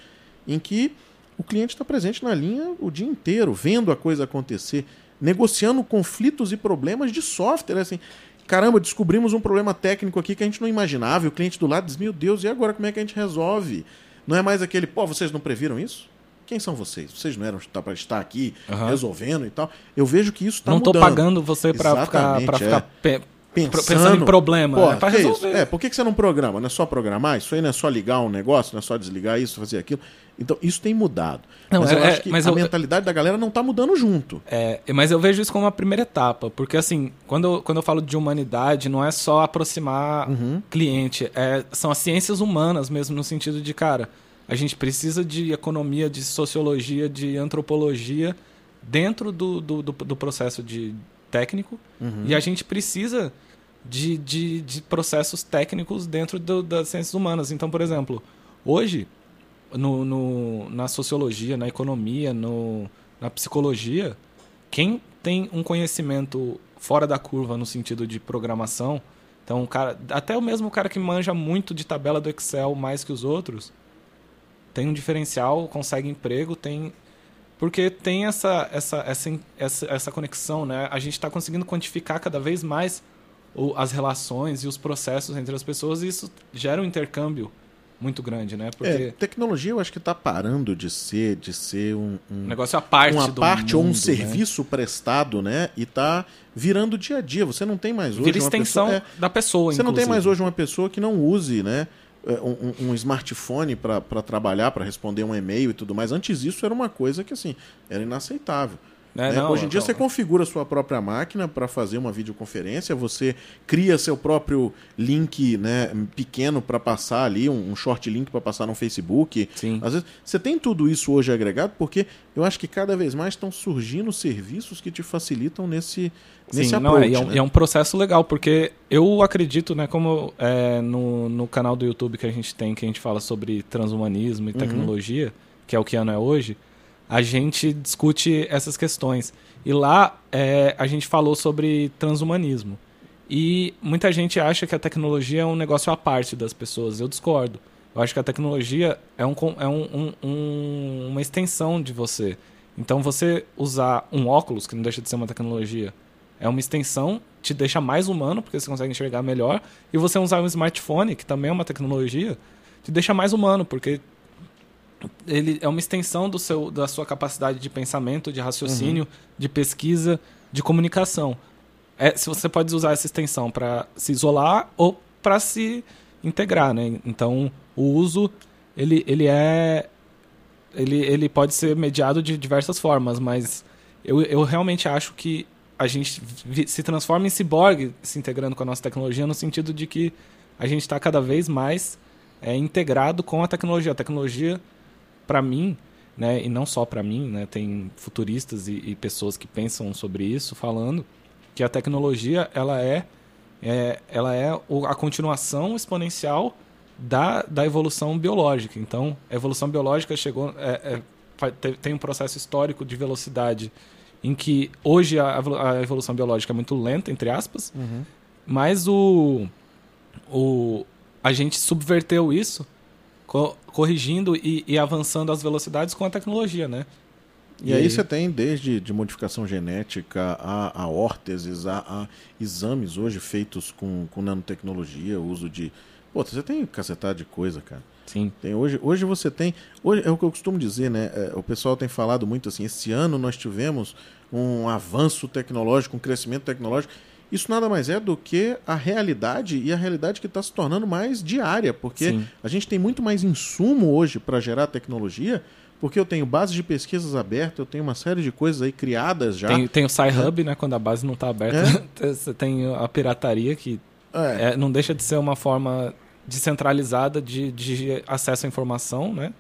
Speaker 2: em que o cliente está presente na linha o dia inteiro, vendo a coisa acontecer, negociando conflitos e problemas de software. Assim, caramba, descobrimos um problema técnico aqui que a gente não imaginava, e o cliente do lado diz: Meu Deus, e agora como é que a gente resolve? Não é mais aquele, pô, vocês não previram isso? Quem são vocês? Vocês não eram para estar aqui uhum. resolvendo e tal? Eu vejo que isso está mudando.
Speaker 3: Não estou pagando você para ficar, pra ficar é. pensando, pensando, em problema.
Speaker 2: Pô,
Speaker 3: é para
Speaker 2: resolver. É, por que, que você não programa? Não é só programar? Isso aí não é só ligar um negócio, não é só desligar isso, fazer aquilo. Então, isso tem mudado. Não, mas é, eu acho que a eu, mentalidade da galera não está mudando junto.
Speaker 3: É, mas eu vejo isso como uma primeira etapa. Porque, assim, quando eu, quando eu falo de humanidade, não é só aproximar uhum. cliente. É, são as ciências humanas mesmo, no sentido de, cara a gente precisa de economia, de sociologia, de antropologia dentro do, do, do, do processo de técnico uhum. e a gente precisa de, de, de processos técnicos dentro do, das ciências humanas. Então, por exemplo, hoje, no, no, na sociologia, na economia, no, na psicologia, quem tem um conhecimento fora da curva no sentido de programação, então, cara, até o mesmo cara que manja muito de tabela do Excel mais que os outros, tem um diferencial, consegue emprego, tem porque tem essa essa essa essa, essa conexão, né? A gente está conseguindo quantificar cada vez mais o, as relações e os processos entre as pessoas e isso gera um intercâmbio muito grande, né?
Speaker 2: Porque é, tecnologia eu acho que está parando de ser de ser um, um
Speaker 3: negócio à parte
Speaker 2: uma parte
Speaker 3: mundo,
Speaker 2: ou um né? serviço prestado, né? E está virando dia a dia. Você não tem mais hoje
Speaker 3: Vira extensão
Speaker 2: pessoa,
Speaker 3: é, da pessoa.
Speaker 2: Você
Speaker 3: inclusive.
Speaker 2: não tem mais hoje uma pessoa que não use, né? É, um, um smartphone para trabalhar, para responder um e-mail e tudo mais. Antes isso era uma coisa que assim era inaceitável. É, né? não, Hoje em dia não. você configura a sua própria máquina para fazer uma videoconferência, você cria seu próprio link né, pequeno para passar ali, um, um short link para passar no Facebook.
Speaker 3: Sim.
Speaker 2: Às vezes você tem tudo isso hoje agregado porque eu acho que cada vez mais estão surgindo serviços que te facilitam nesse, nesse Sim, approach, não,
Speaker 3: é, é, um,
Speaker 2: né?
Speaker 3: é um processo legal, porque eu acredito, né, como é, no, no canal do YouTube que a gente tem, que a gente fala sobre transhumanismo e uhum. tecnologia, uhum. que é o que ano é hoje, a gente discute essas questões. E lá é, a gente falou sobre transhumanismo. E muita gente acha que a tecnologia é um negócio à parte das pessoas. Eu discordo. Eu acho que a tecnologia é, um, é um, um, uma extensão de você. Então, você usar um óculos, que não deixa de ser uma tecnologia, é uma extensão, te deixa mais humano, porque você consegue enxergar melhor. E você usar um smartphone, que também é uma tecnologia, te deixa mais humano, porque ele é uma extensão do seu, da sua capacidade de pensamento, de raciocínio, uhum. de pesquisa, de comunicação. É, se você pode usar essa extensão para se isolar ou para se integrar, né? Então, o uso ele, ele é ele, ele pode ser mediado de diversas formas, mas eu, eu realmente acho que a gente se transforma em ciborgue se integrando com a nossa tecnologia no sentido de que a gente está cada vez mais é, integrado com a tecnologia. A tecnologia para mim, né, e não só para mim, né, tem futuristas e, e, pessoas que pensam sobre isso falando que a tecnologia ela é, é ela é a continuação exponencial da, da evolução biológica. Então, a evolução biológica chegou é, é, tem um processo histórico de velocidade em que hoje a, a evolução biológica é muito lenta, entre aspas, uhum. mas o, o, a gente subverteu isso co corrigindo e, e, avançando as velocidades com a tecnologia, né?
Speaker 2: E, e aí, você tem desde de modificação genética a, a órteses, a, a, exames hoje feitos com, com nanotecnologia, uso de. Pô, você tem cacetada de coisa, cara.
Speaker 3: Sim.
Speaker 2: Tem, hoje, hoje você tem. Hoje é o que eu costumo dizer, né? É, o pessoal tem falado muito assim. Esse ano nós tivemos um avanço tecnológico, um crescimento tecnológico isso nada mais é do que a realidade e a realidade que está se tornando mais diária, porque Sim. a gente tem muito mais insumo hoje para gerar tecnologia, porque eu tenho bases de pesquisas abertas, eu tenho uma série de coisas aí criadas já.
Speaker 3: Tem, tem o Sci-Hub, né? Quando a base não está aberta, é. você tem a pirataria que é. É, não deixa de ser uma forma descentralizada de, de acesso à informação, né?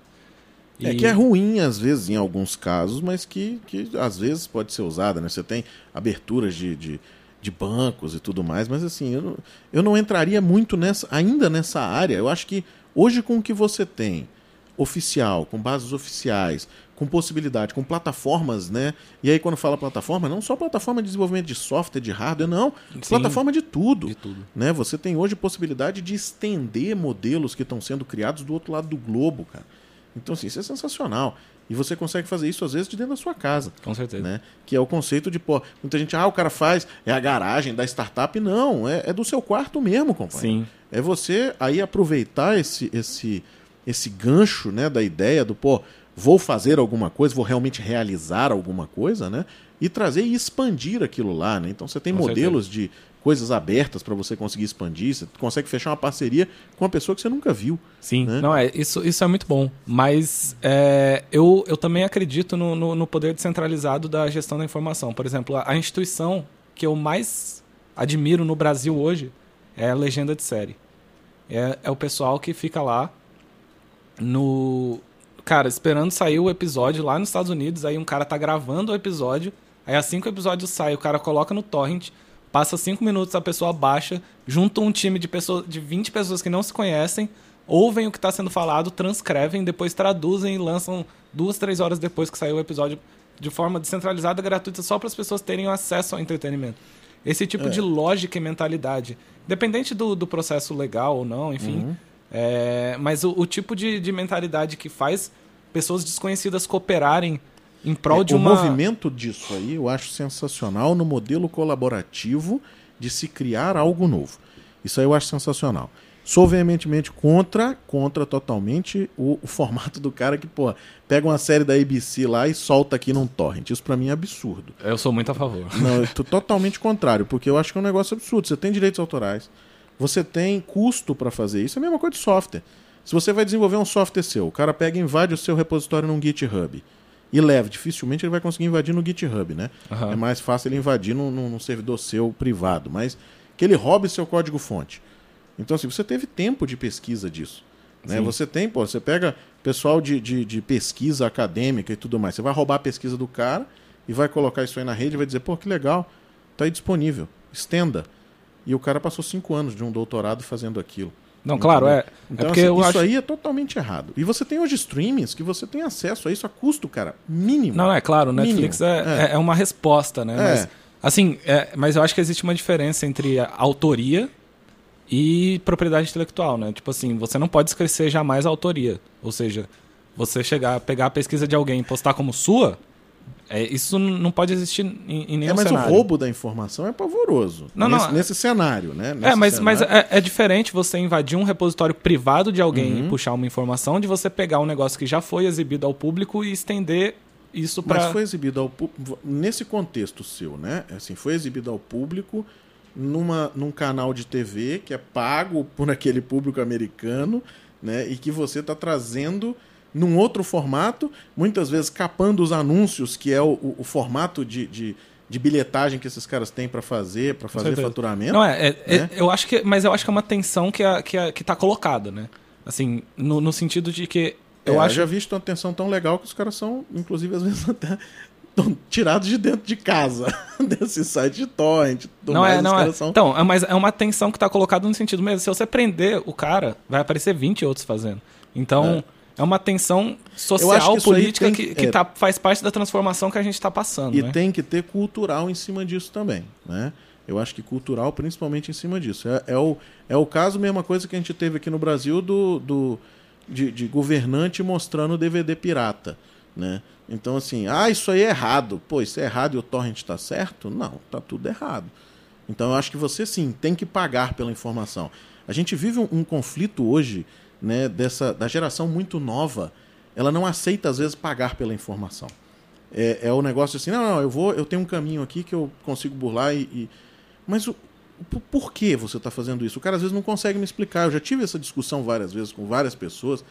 Speaker 2: É que é ruim, às vezes, em alguns casos, mas que, que às vezes pode ser usada, né? Você tem aberturas de, de de bancos e tudo mais, mas assim, eu não, eu não entraria muito nessa, ainda nessa área. Eu acho que hoje com o que você tem, oficial, com bases oficiais, com possibilidade, com plataformas, né? E aí quando fala plataforma, não só plataforma de desenvolvimento de software, de hardware, não, Sim, plataforma de tudo,
Speaker 3: de tudo.
Speaker 2: Né? Você tem hoje possibilidade de estender modelos que estão sendo criados do outro lado do globo, cara. Então, assim, isso é sensacional. E você consegue fazer isso, às vezes, de dentro da sua casa.
Speaker 3: Com certeza.
Speaker 2: Né? Que é o conceito de, pô, muita gente, ah, o cara faz, é a garagem da startup. Não, é, é do seu quarto mesmo, companheiro.
Speaker 3: Sim.
Speaker 2: É você aí aproveitar esse, esse, esse gancho né, da ideia do, pô, vou fazer alguma coisa, vou realmente realizar alguma coisa, né? E trazer e expandir aquilo lá, né? Então você tem
Speaker 3: Com
Speaker 2: modelos de coisas abertas para você conseguir expandir, você consegue fechar uma parceria com uma pessoa que você nunca viu.
Speaker 3: Sim,
Speaker 2: né?
Speaker 3: não é isso, isso é muito bom. Mas é, eu, eu também acredito no, no, no poder descentralizado da gestão da informação. Por exemplo, a, a instituição que eu mais admiro no Brasil hoje é a legenda de série. É, é o pessoal que fica lá no. Cara, esperando sair o episódio lá nos Estados Unidos, aí um cara tá gravando o episódio, aí assim que o episódio sai, o cara coloca no torrent, passa cinco minutos, a pessoa baixa, junta um time de, pessoas, de 20 pessoas que não se conhecem, ouvem o que está sendo falado, transcrevem, depois traduzem e lançam duas, três horas depois que saiu o episódio de forma descentralizada, gratuita, só para as pessoas terem acesso ao entretenimento. Esse tipo
Speaker 2: É.
Speaker 3: de lógica e mentalidade, independente do, do processo legal ou não, enfim,
Speaker 2: Uhum.
Speaker 3: é, mas o, o tipo de, de mentalidade que faz pessoas desconhecidas cooperarem em prol
Speaker 2: É,
Speaker 3: de
Speaker 2: o
Speaker 3: uma...
Speaker 2: movimento disso aí eu acho sensacional no modelo colaborativo de se criar algo novo. Isso aí eu acho sensacional. Sou veementemente contra, contra totalmente o, o formato do cara que, pô, pega uma série da ABC lá e solta aqui num torrent. Isso pra mim é absurdo.
Speaker 3: Eu sou muito a favor.
Speaker 2: Não, eu tô totalmente contrário, porque eu acho que é um negócio absurdo. Você tem direitos autorais, você tem custo para fazer isso, é a mesma coisa de software. Se você vai desenvolver um software seu, o cara pega e invade o seu repositório num GitHub e leva, dificilmente ele vai conseguir invadir no GitHub, né?
Speaker 3: Aham.
Speaker 2: É mais fácil ele invadir num, num- num servidor seu privado, mas que ele roube seu código-fonte. Então, assim, você teve tempo de pesquisa disso. Né?
Speaker 3: Sim.
Speaker 2: Você tem, pô, você pega pessoal de, de, de pesquisa acadêmica e tudo mais. Você vai roubar a pesquisa do cara e vai colocar isso aí na rede e vai dizer, pô, que legal, tá aí disponível, estenda. E o cara passou cinco anos de um doutorado fazendo aquilo.
Speaker 3: Não, claro, é.
Speaker 2: Então,
Speaker 3: é porque
Speaker 2: assim, isso
Speaker 3: acho...
Speaker 2: aí é totalmente errado. E você tem hoje streamings que você tem acesso a isso a custo, cara, mínimo.
Speaker 3: Não, é claro, o
Speaker 2: Mínimo.
Speaker 3: Netflix é,
Speaker 2: É.
Speaker 3: é. é uma resposta, né?
Speaker 2: É.
Speaker 3: Mas, assim, é, mas eu acho que existe uma diferença entre autoria e propriedade intelectual, né? Tipo assim, você não pode esquecer jamais a autoria. Ou seja, você chegar, pegar a pesquisa de alguém e postar como sua, é, isso não pode existir em, em nenhum
Speaker 2: É, mas
Speaker 3: cenário.
Speaker 2: o roubo da informação é pavoroso.
Speaker 3: Não,
Speaker 2: nesse,
Speaker 3: não,
Speaker 2: nesse cenário, né?
Speaker 3: É,
Speaker 2: Nesse
Speaker 3: mas, mas
Speaker 2: cenário.
Speaker 3: é, é diferente você invadir um repositório privado de alguém
Speaker 2: Uhum.
Speaker 3: e puxar uma informação de você pegar um negócio que já foi exibido ao público e estender isso
Speaker 2: Mas
Speaker 3: para
Speaker 2: foi exibido ao público. Nesse contexto seu, né? Assim, foi exibido ao público numa, num canal de TV que é pago por aquele público americano, né? E que você está trazendo num outro formato, muitas vezes capando os anúncios, que é o, o- o formato de, de, de bilhetagem que esses caras têm para fazer, para fazer faturamento.
Speaker 3: Não, é, é- é-
Speaker 2: né?
Speaker 3: eu acho que, mas eu acho que é uma tensão que, é, que, é, que tá colocada, né? Assim, no, no sentido de que eu
Speaker 2: É,
Speaker 3: acho.
Speaker 2: já visto uma tensão tão legal que os caras são, inclusive, às vezes até tão tirados de dentro de casa, desse site de torrent. tudo
Speaker 3: Não
Speaker 2: mais,
Speaker 3: é, não é.
Speaker 2: são-
Speaker 3: Então, é, mas é uma tensão que tá colocada no sentido mesmo. Se você prender o cara, vai aparecer 20 outros fazendo. Então, é, uma tensão social,
Speaker 2: que
Speaker 3: política, que, que
Speaker 2: é.
Speaker 3: tá, faz parte da transformação que a gente tá passando.
Speaker 2: E
Speaker 3: né?
Speaker 2: tem que ter cultural em cima disso também, né? Eu acho que cultural principalmente em cima disso. É, é o, é o caso, mesma coisa que a gente teve aqui no Brasil do, do de, de governante mostrando DVD pirata, né? Então assim, ah, isso aí é errado. Pô, isso é errado e o torrent está certo? Não, tá tudo errado. Então eu acho que você sim tem que pagar pela informação. A gente vive um, um conflito hoje, né, dessa da geração muito nova. Ela não aceita às vezes pagar pela informação. É, é o negócio assim, não, não, eu vou, eu tenho um caminho aqui que eu consigo burlar e. e- Mas o, por, por que você está fazendo isso? O cara às vezes não consegue me explicar. Eu já tive essa discussão várias vezes com várias pessoas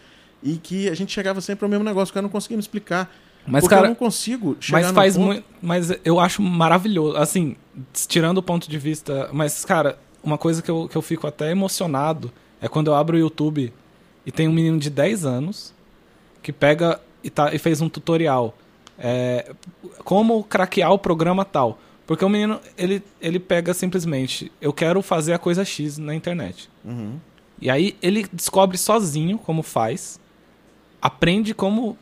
Speaker 2: e que a gente chegava sempre ao mesmo negócio, o cara não conseguia me explicar.
Speaker 3: Mas, cara,
Speaker 2: eu não consigo chegar
Speaker 3: Mas faz
Speaker 2: ponto-
Speaker 3: muito. Mas eu acho maravilhoso. Assim, tirando o ponto de vista. Mas, cara, uma coisa que eu, que eu fico até emocionado é quando eu abro o YouTube e tem um menino de 10 anos que pega e, tá, e fez um tutorial. É, como craquear o programa tal. Porque o menino, ele, ele pega simplesmente, eu quero fazer a coisa X na internet.
Speaker 2: Uhum.
Speaker 3: E aí ele descobre sozinho como faz, aprende como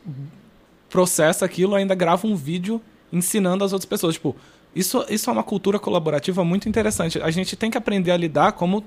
Speaker 3: processa aquilo, ainda grava um vídeo ensinando as outras pessoas. Tipo, isso, isso é uma cultura colaborativa muito interessante. A gente tem que aprender a lidar como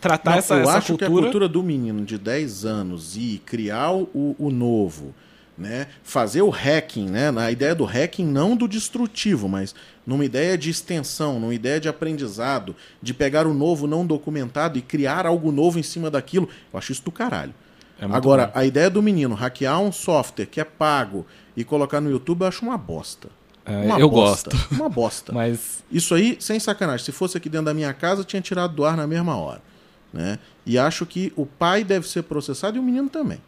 Speaker 3: tratar
Speaker 2: Não,
Speaker 3: essa,
Speaker 2: eu
Speaker 3: essa
Speaker 2: acho
Speaker 3: cultura...
Speaker 2: que a cultura do menino de 10 anos e criar o, o novo, né? fazer o hacking, né? na ideia do hacking não do destrutivo, mas numa ideia de extensão, numa ideia de aprendizado, de pegar o novo não documentado e criar algo novo em cima daquilo, eu acho isso do caralho.
Speaker 3: É
Speaker 2: Agora,
Speaker 3: bom.
Speaker 2: a ideia do menino hackear um software que é pago e colocar no YouTube, eu acho uma bosta.
Speaker 3: É,
Speaker 2: Uma
Speaker 3: eu
Speaker 2: bosta,
Speaker 3: gosto.
Speaker 2: Uma bosta.
Speaker 3: Mas
Speaker 2: Isso aí, sem sacanagem, se fosse aqui dentro da minha casa, tinha tirado do ar na mesma hora. Né? E acho que o pai deve ser processado e o menino também.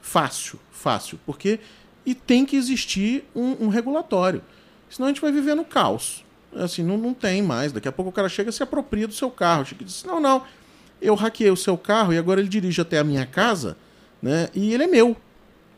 Speaker 2: Fácil, fácil. Porque. E tem que existir um, um regulatório. Senão a gente vai viver no caos. Assim, não, não tem mais. Daqui a pouco o cara chega e se apropria do seu carro. Chega e diz: Não, não, eu hackeei o seu carro e agora ele dirige até a minha casa, né? E ele é meu.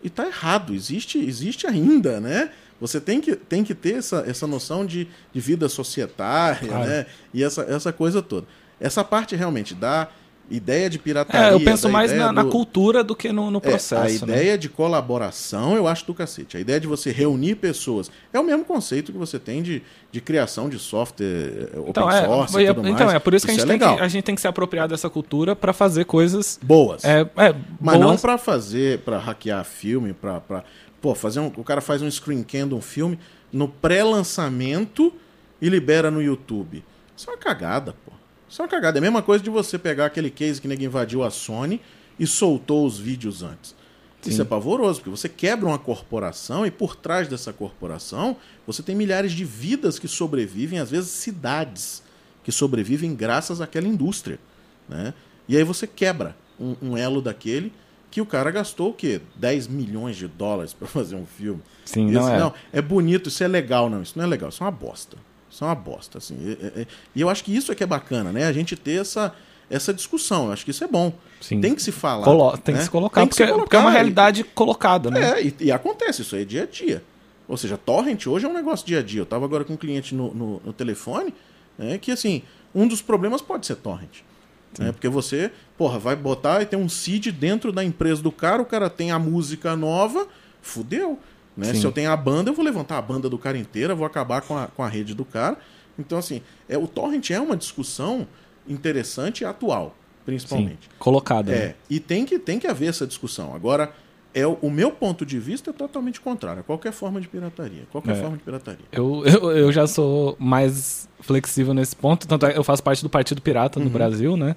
Speaker 2: E tá errado, existe, existe ainda, né? Você tem que, tem que ter essa, essa noção de, de vida societária,
Speaker 3: Claro.
Speaker 2: né? E essa, essa coisa toda. Essa parte realmente da ideia de pirataria.
Speaker 3: é, eu penso mais na, na
Speaker 2: do-
Speaker 3: cultura do que no, no
Speaker 2: é,
Speaker 3: processo.
Speaker 2: a
Speaker 3: né?
Speaker 2: ideia de colaboração eu acho do cacete. A ideia de você reunir pessoas é o mesmo conceito que você tem de, de criação de software eh, open
Speaker 3: Então é,
Speaker 2: source
Speaker 3: foi-
Speaker 2: e tudo
Speaker 3: então
Speaker 2: mais.
Speaker 3: é por isso que, a, gente
Speaker 2: é
Speaker 3: tem que a gente tem que se apropriar dessa cultura para fazer coisas
Speaker 2: Boas.
Speaker 3: é, é,
Speaker 2: Mas não pra fazer, pra hackear filme, pra. pra pô, fazer um. O cara faz um screen can de um filme no pré-lançamento e libera no YouTube. Isso é uma cagada, pô. Isso é uma cagada. É a mesma coisa de você pegar aquele case que invadiu a Sony e soltou os vídeos antes. Isso
Speaker 3: Sim.
Speaker 2: é pavoroso, porque você quebra uma corporação e por trás dessa corporação você tem milhares de vidas que sobrevivem, às vezes cidades que sobrevivem graças àquela indústria. Né? E aí você quebra um, um elo daquele que o cara gastou o quê? 10 milhões de dólares para fazer um filme.
Speaker 3: Sim,
Speaker 2: Esse-
Speaker 3: não é.
Speaker 2: é bonito, isso é legal, não. Isso não é legal, isso é uma bosta. Isso é uma bosta. Assim. E, e- e- e eu acho que isso é que é bacana, né? A gente ter essa, essa discussão. Eu acho que isso é bom.
Speaker 3: Sim.
Speaker 2: Tem que se falar.
Speaker 3: Colo- tem
Speaker 2: né?
Speaker 3: que se colocar,
Speaker 2: Tem que
Speaker 3: porque,
Speaker 2: se
Speaker 3: porque é uma
Speaker 2: colocar.
Speaker 3: realidade colocada, né?
Speaker 2: É, e, e acontece, isso aí é dia a dia. Ou seja, torrent hoje é um negócio dia a dia. Eu tava agora com um cliente no, no, no telefone, né, que assim, um dos problemas pode ser torrent. Né, porque você, porra, vai botar e tem um seed dentro da empresa do cara, o cara tem a música nova, fudeu. Né? Se eu tenho a banda, eu vou levantar a banda do cara inteira, vou acabar com a, com a rede do cara. Então, assim, é, o torrent é uma discussão interessante e atual, principalmente.
Speaker 3: Sim, colocada. né?
Speaker 2: É, e tem que, tem que haver essa discussão. Agora, é o, o meu ponto de vista é totalmente contrário a qualquer forma de pirataria. Qualquer
Speaker 3: É.
Speaker 2: forma de pirataria.
Speaker 3: Eu, eu, eu já sou mais flexível nesse ponto, tanto é que eu faço parte do Partido Pirata
Speaker 2: Uhum.
Speaker 3: no Brasil, né?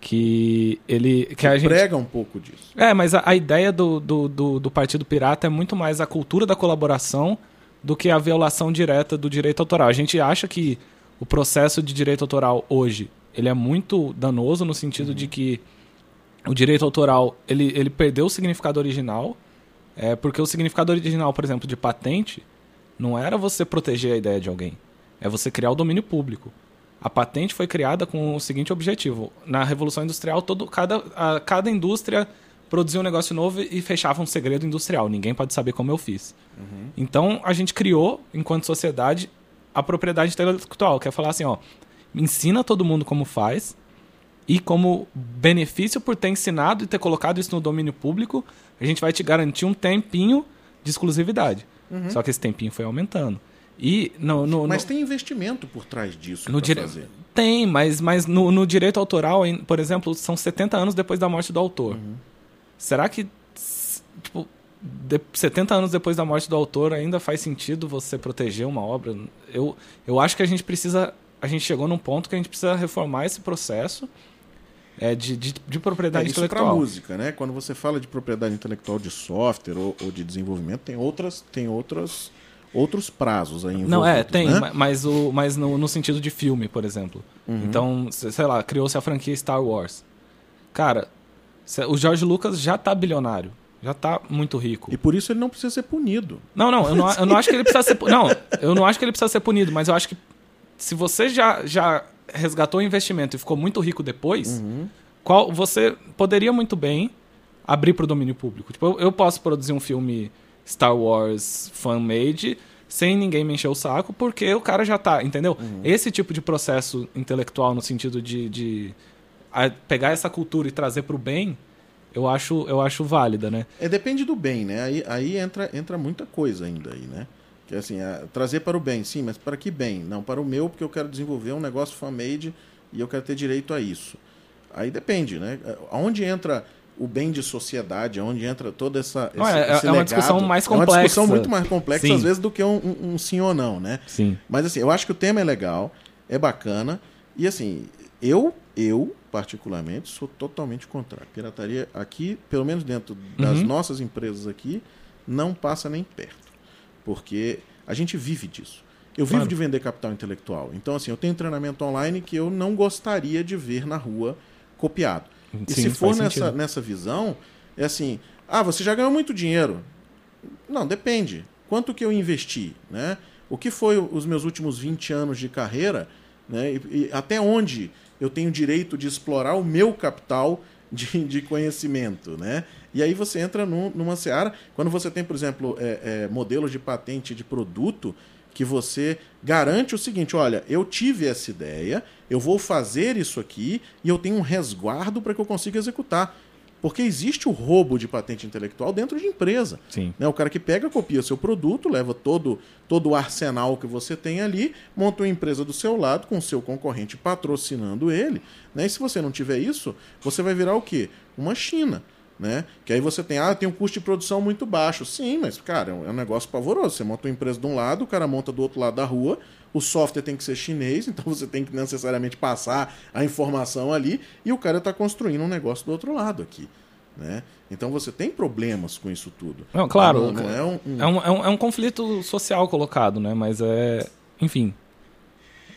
Speaker 3: Que ele. Que a gente.
Speaker 2: Prega um pouco disso.
Speaker 3: É, mas a, a ideia do, do, do, do Partido Pirata é muito mais a cultura da colaboração do que a violação direta do direito autoral. A gente acha que o processo de direito autoral hoje ele é muito danoso no sentido de que o direito autoral ele, ele perdeu o significado original, é, porque o significado original, por exemplo, de patente, não era você proteger a ideia de alguém, é você criar o domínio público. A patente foi criada com o seguinte objetivo: na Revolução Industrial, todo, cada, a- cada indústria produzia um negócio novo e fechava um segredo industrial. Ninguém pode saber como eu fiz. Então a gente criou, enquanto sociedade, a propriedade intelectual, que é falar assim: ó, ensina todo mundo como faz, e como benefício por ter ensinado e ter colocado isso no domínio público, a gente vai te garantir um tempinho de exclusividade. Só que esse tempinho foi aumentando. E no, no,
Speaker 2: Mas
Speaker 3: no-
Speaker 2: tem investimento por trás disso
Speaker 3: no dire...
Speaker 2: fazer.
Speaker 3: Tem, mas, mas no, no direito autoral, por exemplo, são 70 anos depois da morte do autor.
Speaker 2: Uhum.
Speaker 3: Será que, tipo, de- 70 anos depois da morte do autor ainda faz sentido você proteger uma obra? Eu, eu acho que a gente precisa. A gente chegou num ponto que a gente precisa reformar esse processo é, de, de, de
Speaker 2: É,
Speaker 3: propriedade
Speaker 2: isso para
Speaker 3: intelectual.
Speaker 2: música, né? Quando você fala de propriedade intelectual de software ou, ou de desenvolvimento, tem outras, tem outras, outros prazos aí envolvidos,
Speaker 3: Não, é, tem,
Speaker 2: né?
Speaker 3: ma- mas, o, mas no, no sentido de filme, por exemplo.
Speaker 2: Uhum.
Speaker 3: Então, se- sei lá, criou-se a franquia Star Wars. Cara, o George Lucas já tá bilionário. Já tá muito rico.
Speaker 2: E por isso ele não precisa ser punido.
Speaker 3: Não, não, eu não, eu não acho que ele precisa ser. Não, eu não acho que ele precisa ser punido, mas eu acho que se você já, já resgatou o investimento e ficou muito rico depois, qual você poderia muito bem abrir para o domínio público. Tipo, eu, eu posso produzir um filme Star Wars fan-made sem ninguém me encher o saco, porque o cara já tá, entendeu? Esse tipo de processo intelectual no sentido de, de a- pegar essa cultura e trazer para o bem, eu acho, eu acho válida, né?
Speaker 2: É, depende do bem, né? Aí, aí entra, entra muita coisa ainda aí, né? Que é assim, é, trazer para o bem, sim, mas para que bem? Não, para o meu, porque eu quero desenvolver um negócio fan-made e eu quero ter direito a isso. Aí depende, né? Aonde entra o bem de sociedade, onde entra toda essa.
Speaker 3: Não, esse, é, esse é uma discussão mais complexa.
Speaker 2: É uma discussão muito mais complexa, sim. às vezes, do que um, um, um, sim ou não, né?
Speaker 3: Sim.
Speaker 2: Mas assim, eu acho que o tema é legal, é bacana. E assim, eu, eu, particularmente, sou totalmente contrário. Pirataria aqui, pelo menos dentro das uhum. nossas empresas aqui, não passa nem perto. Porque a gente vive disso. Eu vivo claro. de vender capital intelectual. Então, assim, eu tenho treinamento online que eu não gostaria de ver na rua copiado. E Sim, se for nessa, nessa visão, é assim: ah, você já ganhou muito dinheiro. Não, depende. Quanto que eu investi? Né? O que foi os meus últimos 20 anos de carreira? Né? E, e até onde eu tenho direito de explorar o meu capital de, de conhecimento? Né? E aí você entra num, numa seara. Quando você tem, por exemplo, é, é, modelos de patente de produto que você garante o seguinte: olha, eu tive essa ideia, eu vou fazer isso aqui e eu tenho um resguardo para que eu consiga executar. Porque existe o roubo de patente intelectual dentro de empresa.
Speaker 3: Sim.
Speaker 2: Né? O cara que pega, copia seu produto, leva todo, todo o arsenal que você tem ali, monta uma empresa do seu lado, com o seu concorrente patrocinando ele. Né? E se você não tiver isso, você vai virar o quê? Uma China. Né? Que aí você tem, ah, tem um custo de produção muito baixo. Sim, mas, cara, é um negócio pavoroso. Você monta uma empresa de um lado, o cara monta do outro lado da rua, o software tem que ser chinês, então você tem que necessariamente passar a informação ali, e o cara está construindo um negócio do outro lado aqui. Né? Então você tem problemas com isso tudo.
Speaker 3: Não, claro, não, não é, um, um... É, um, é, um, é um conflito social colocado, né? Mas é. Enfim.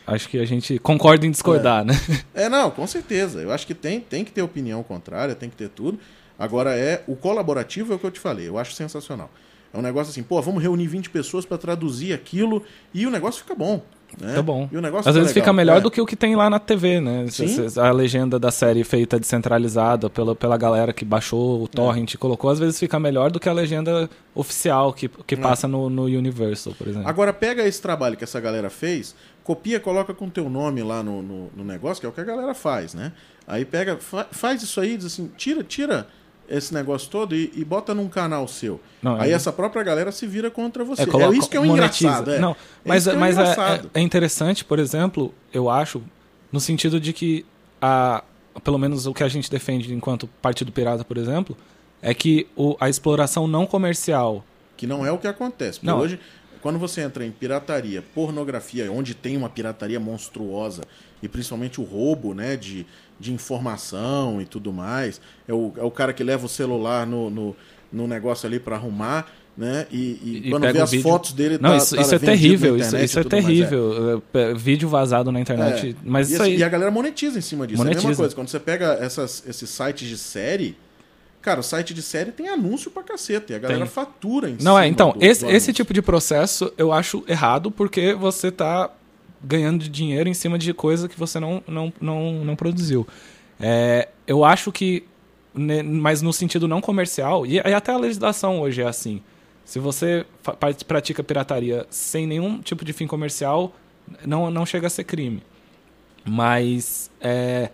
Speaker 3: Acho que a gente concorda em discordar,
Speaker 2: é.
Speaker 3: né?
Speaker 2: É, não, com certeza. Eu acho que tem, tem que ter opinião contrária, tem que ter tudo. Agora é o colaborativo é o que eu te falei, eu acho sensacional. É um negócio assim, pô, vamos reunir 20 pessoas para traduzir aquilo e o negócio fica bom. Né?
Speaker 3: Fica bom.
Speaker 2: E o negócio
Speaker 3: Às vezes
Speaker 2: legal.
Speaker 3: fica melhor é. do que o que tem lá na TV, né? Sim. A legenda da série feita descentralizada pela, pela galera que baixou o torrent e é. colocou, às vezes fica melhor do que a legenda oficial que, que é. passa no, no Universal, por exemplo.
Speaker 2: Agora pega esse trabalho que essa galera fez, copia, coloca com teu nome lá no, no, no negócio, que é o que a galera faz, né? Aí pega, fa faz isso aí, diz assim, tira, tira esse negócio todo e, e bota num canal seu. Não, Aí é... essa própria galera se vira contra você. É,
Speaker 3: coloca,
Speaker 2: é isso que é o
Speaker 3: monetiza.
Speaker 2: engraçado. É.
Speaker 3: Não, mas é, mas é, é, interessante, por exemplo, eu acho, no sentido de que, a, pelo menos o que a gente defende enquanto Partido Pirata, por exemplo, é que o, a exploração não comercial...
Speaker 2: Que não é o que acontece. Porque não. hoje, quando você entra em pirataria, pornografia, onde tem uma pirataria monstruosa, e principalmente o roubo né, de de informação e tudo mais. É o, é o cara que leva o celular no, no, no negócio ali para arrumar. Né? E, e, e quando vê as vídeo... fotos dele
Speaker 3: Não, tá, isso, tá isso é terrível, isso, isso é terrível. Mais, é. Vídeo vazado na internet. É. Mas
Speaker 2: e,
Speaker 3: isso aí...
Speaker 2: e a galera monetiza em cima disso. Monetiza. É a mesma coisa. Quando você pega essas, esses sites de série, Cara, o site de série tem anúncio pra caceta. E a galera tem. fatura em
Speaker 3: Não, é, então, do, esse, do esse tipo de processo eu acho errado porque você tá ganhando dinheiro em cima de coisa que você não, não, não, não produziu. É, eu acho que, né, mas no sentido não comercial, e, e até a legislação hoje é assim. Se você pratica pirataria sem nenhum tipo de fim comercial, não, não chega a ser crime. Mas é,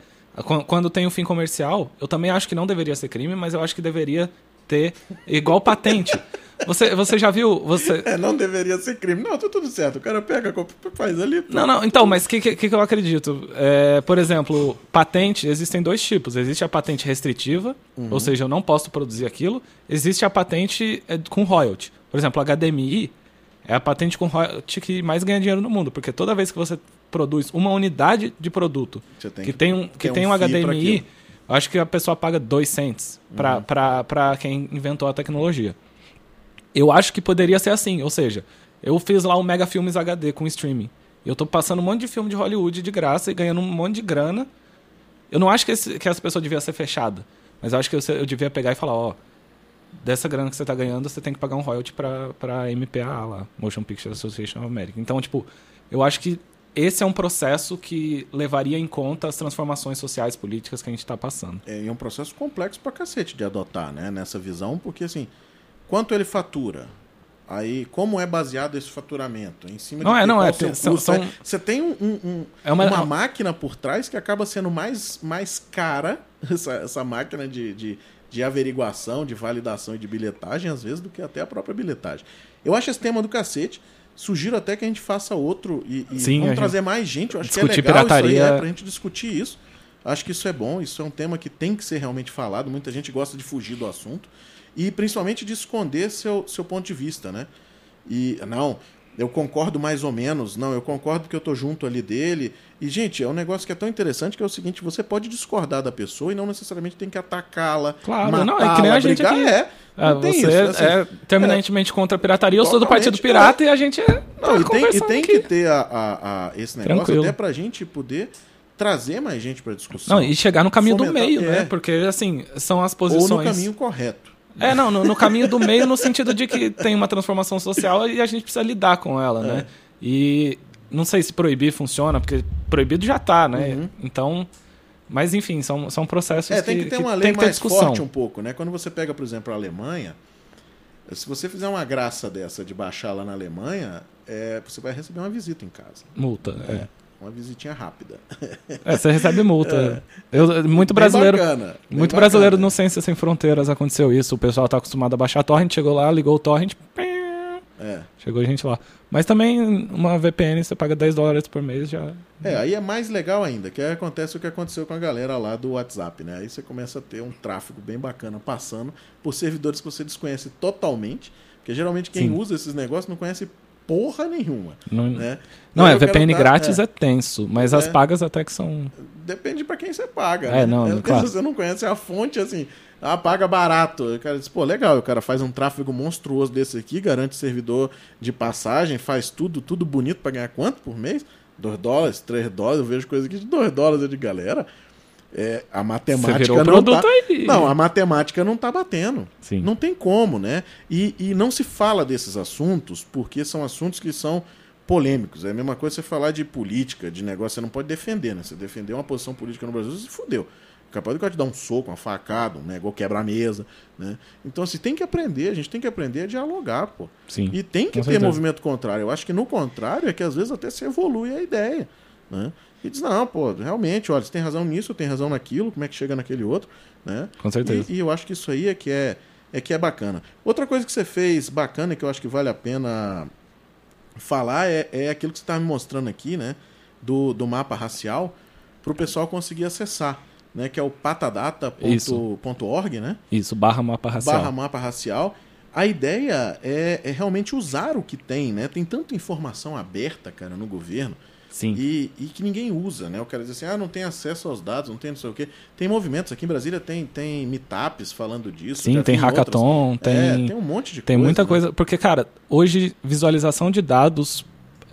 Speaker 3: quando tem um fim comercial, eu também acho que não deveria ser crime, mas eu acho que deveria ter igual patente. Você, você já viu. Você...
Speaker 2: É, não deveria ser crime. Não, tá tudo certo. O cara pega, faz ali.
Speaker 3: Não, não, então, mas o que, que, que, eu acredito? É, por exemplo, patente, existem dois tipos. Existe a patente restritiva, uhum. ou seja, eu não posso produzir aquilo. Existe a patente é, com royalty. Por exemplo, a HDMI é a patente com royalty que mais ganha dinheiro no mundo, porque toda vez que você produz uma unidade de produto tem que, tem um, que tem um, um HDMI, acho que a pessoa paga 2 cents uhum. para quem inventou a tecnologia. Eu acho que poderia ser assim, ou seja, eu fiz lá um Mega Filmes HD com streaming. Eu tô passando um monte de filme de Hollywood de graça e ganhando um monte de grana. Eu não acho que, esse, que essa pessoa devia ser fechada, mas eu acho que eu, eu devia pegar e falar, ó, dessa grana que você tá ganhando, você tem que pagar um royalty pra, pra MPA lá, Motion Picture Association of America. Então, tipo, eu acho que esse é um processo que levaria em conta as transformações sociais políticas que a gente está passando.
Speaker 2: É, é um processo complexo pra cacete de adotar, né, nessa visão, porque assim, Quanto ele fatura? Aí, como é baseado esse faturamento? Em cima
Speaker 3: não
Speaker 2: de
Speaker 3: é, não é. Tem, são, são...
Speaker 2: É, você tem um, um, é uma, uma máquina por trás que acaba sendo mais, mais cara, essa, essa máquina de, de, de averiguação, de validação e de bilhetagem, às vezes, do que até a própria bilhetagem. Eu acho esse tema do cacete. Sugiro até que a gente faça outro e, e
Speaker 3: Sim,
Speaker 2: vamos trazer mais gente. Eu acho que é legal pirataria... isso aí, é, pra gente discutir isso. Acho que isso é bom, isso é um tema que tem que ser realmente falado. Muita gente gosta de fugir do assunto e principalmente de esconder seu, seu ponto de vista, né? E não, eu concordo mais ou menos, não, eu concordo porque eu tô junto ali dele. E, gente, é um negócio que é tão interessante que é o seguinte: você pode discordar da pessoa e não necessariamente tem que atacá-la.
Speaker 3: Claro, não, é que nem a gente
Speaker 2: brigar,
Speaker 3: aqui.
Speaker 2: É,
Speaker 3: Ah,
Speaker 2: não tem
Speaker 3: você
Speaker 2: isso, assim,
Speaker 3: é terminantemente contra a pirataria, eu sou do Partido Pirata e a gente é.
Speaker 2: Não,
Speaker 3: tá
Speaker 2: e tem, e tem que ter a, a- a- esse negócio
Speaker 3: Tranquilo.
Speaker 2: até pra gente poder trazer mais gente pra discussão.
Speaker 3: Não, e chegar no caminho do
Speaker 2: Fomentar-
Speaker 3: meio,
Speaker 2: é.
Speaker 3: né? Porque, assim, são as
Speaker 2: Ou
Speaker 3: posições.
Speaker 2: no caminho correto.
Speaker 3: É, não, no, no caminho do meio, no sentido de que tem uma transformação social e a gente precisa lidar com ela,
Speaker 2: É.
Speaker 3: né? E não sei se proibir funciona, porque proibido já tá, né?
Speaker 2: Uhum.
Speaker 3: Então. Mas enfim, são, são processos
Speaker 2: É, tem que ter uma lei
Speaker 3: que
Speaker 2: mais
Speaker 3: discussão.
Speaker 2: forte um pouco, né? Quando você pega, por exemplo, a Alemanha, se você fizer uma graça dessa de baixar lá na Alemanha, é, você vai receber uma visita em casa.
Speaker 3: Multa. É.
Speaker 2: Uma visitinha rápida.
Speaker 3: É, você recebe multa. Eu, muito
Speaker 2: Bem
Speaker 3: brasileiro.
Speaker 2: bacana, bem
Speaker 3: Muito
Speaker 2: bacana.
Speaker 3: brasileiro no Ciência Sem Fronteiras aconteceu isso. O pessoal tá acostumado a baixar torrent, chegou lá, ligou o torrent,
Speaker 2: É.
Speaker 3: chegou gente lá. Mas também uma VPN você paga 10 dólares por mês já.
Speaker 2: É, aí é mais legal ainda, que acontece o que aconteceu com a galera lá do WhatsApp, né? Aí você começa a ter um tráfego bem bacana passando por servidores que você desconhece totalmente, porque geralmente quem
Speaker 3: Sim.
Speaker 2: usa esses negócios não conhece porra nenhuma,
Speaker 3: Não,
Speaker 2: né?
Speaker 3: não é, VPN
Speaker 2: tá-
Speaker 3: grátis
Speaker 2: é,
Speaker 3: é, tenso, mas as
Speaker 2: É.
Speaker 3: pagas até que são.
Speaker 2: Depende pra quem você paga,
Speaker 3: É,
Speaker 2: né?
Speaker 3: não,
Speaker 2: Porque
Speaker 3: claro.
Speaker 2: Se você não conhece a fonte, assim, ah, paga barato. O cara diz, pô, legal, o cara faz um tráfego monstruoso desse aqui, garante servidor de passagem, faz tudo, tudo bonito pra ganhar quanto por mês? 2 dólares, 3 dólares, eu vejo coisa aqui de 2 dólares é de galera. É, a matemática não tá...
Speaker 3: aí.
Speaker 2: Não, a matemática não tá batendo.
Speaker 3: Sim.
Speaker 2: Não tem como, né? E, e não se fala desses assuntos porque são assuntos que são polêmicos. É a mesma coisa você falar de política, de negócio, você não pode defender, né? Você defender uma posição política no Brasil, você se fudeu. Capaz cara te dar um soco, uma facada, um negócio quebrar a mesa, né? Então, assim, tem que aprender, a gente tem que aprender a dialogar, pô.
Speaker 3: Sim.
Speaker 2: E tem que ter
Speaker 3: certeza.
Speaker 2: movimento contrário. Eu acho que no contrário é que às vezes até se evolui a ideia, né? E diz, não, pô, realmente, olha, você tem razão nisso, tem razão naquilo, como é que chega naquele outro, né?
Speaker 3: Com certeza.
Speaker 2: E, e eu acho que isso aí é que é, é que é bacana. Outra coisa que você fez bacana e que eu acho que vale a pena falar é, é aquilo que você está me mostrando aqui, né? Do, do mapa racial, para o pessoal conseguir acessar, né? Que é o patadata.org, né?
Speaker 3: Isso, barra mapa racial.
Speaker 2: Barra mapa racial. A ideia é, é realmente usar o que tem, né? Tem tanta informação aberta, cara, no governo.
Speaker 3: Sim.
Speaker 2: E, e que ninguém usa, né? O cara diz assim, ah, não tem acesso aos dados, não tem não sei o quê. Tem movimentos, aqui em Brasília tem, tem meetups falando disso.
Speaker 3: Sim, tem hackathon,
Speaker 2: outras.
Speaker 3: tem-
Speaker 2: É, tem um monte de
Speaker 3: Tem
Speaker 2: coisa.
Speaker 3: muita
Speaker 2: né?
Speaker 3: coisa. Porque, cara, hoje visualização de dados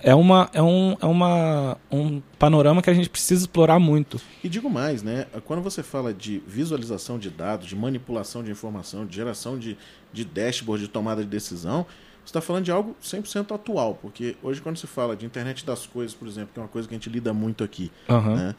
Speaker 3: é, uma, é, um, é uma, um panorama que a gente precisa explorar muito.
Speaker 2: E digo mais, né? Quando você fala de visualização de dados, de manipulação de informação, de geração de, de dashboard, de tomada de decisão, está falando de algo 100% atual. Porque hoje, quando se fala de internet das coisas, por exemplo, que é uma coisa que a gente lida muito aqui,
Speaker 3: Aham.
Speaker 2: né?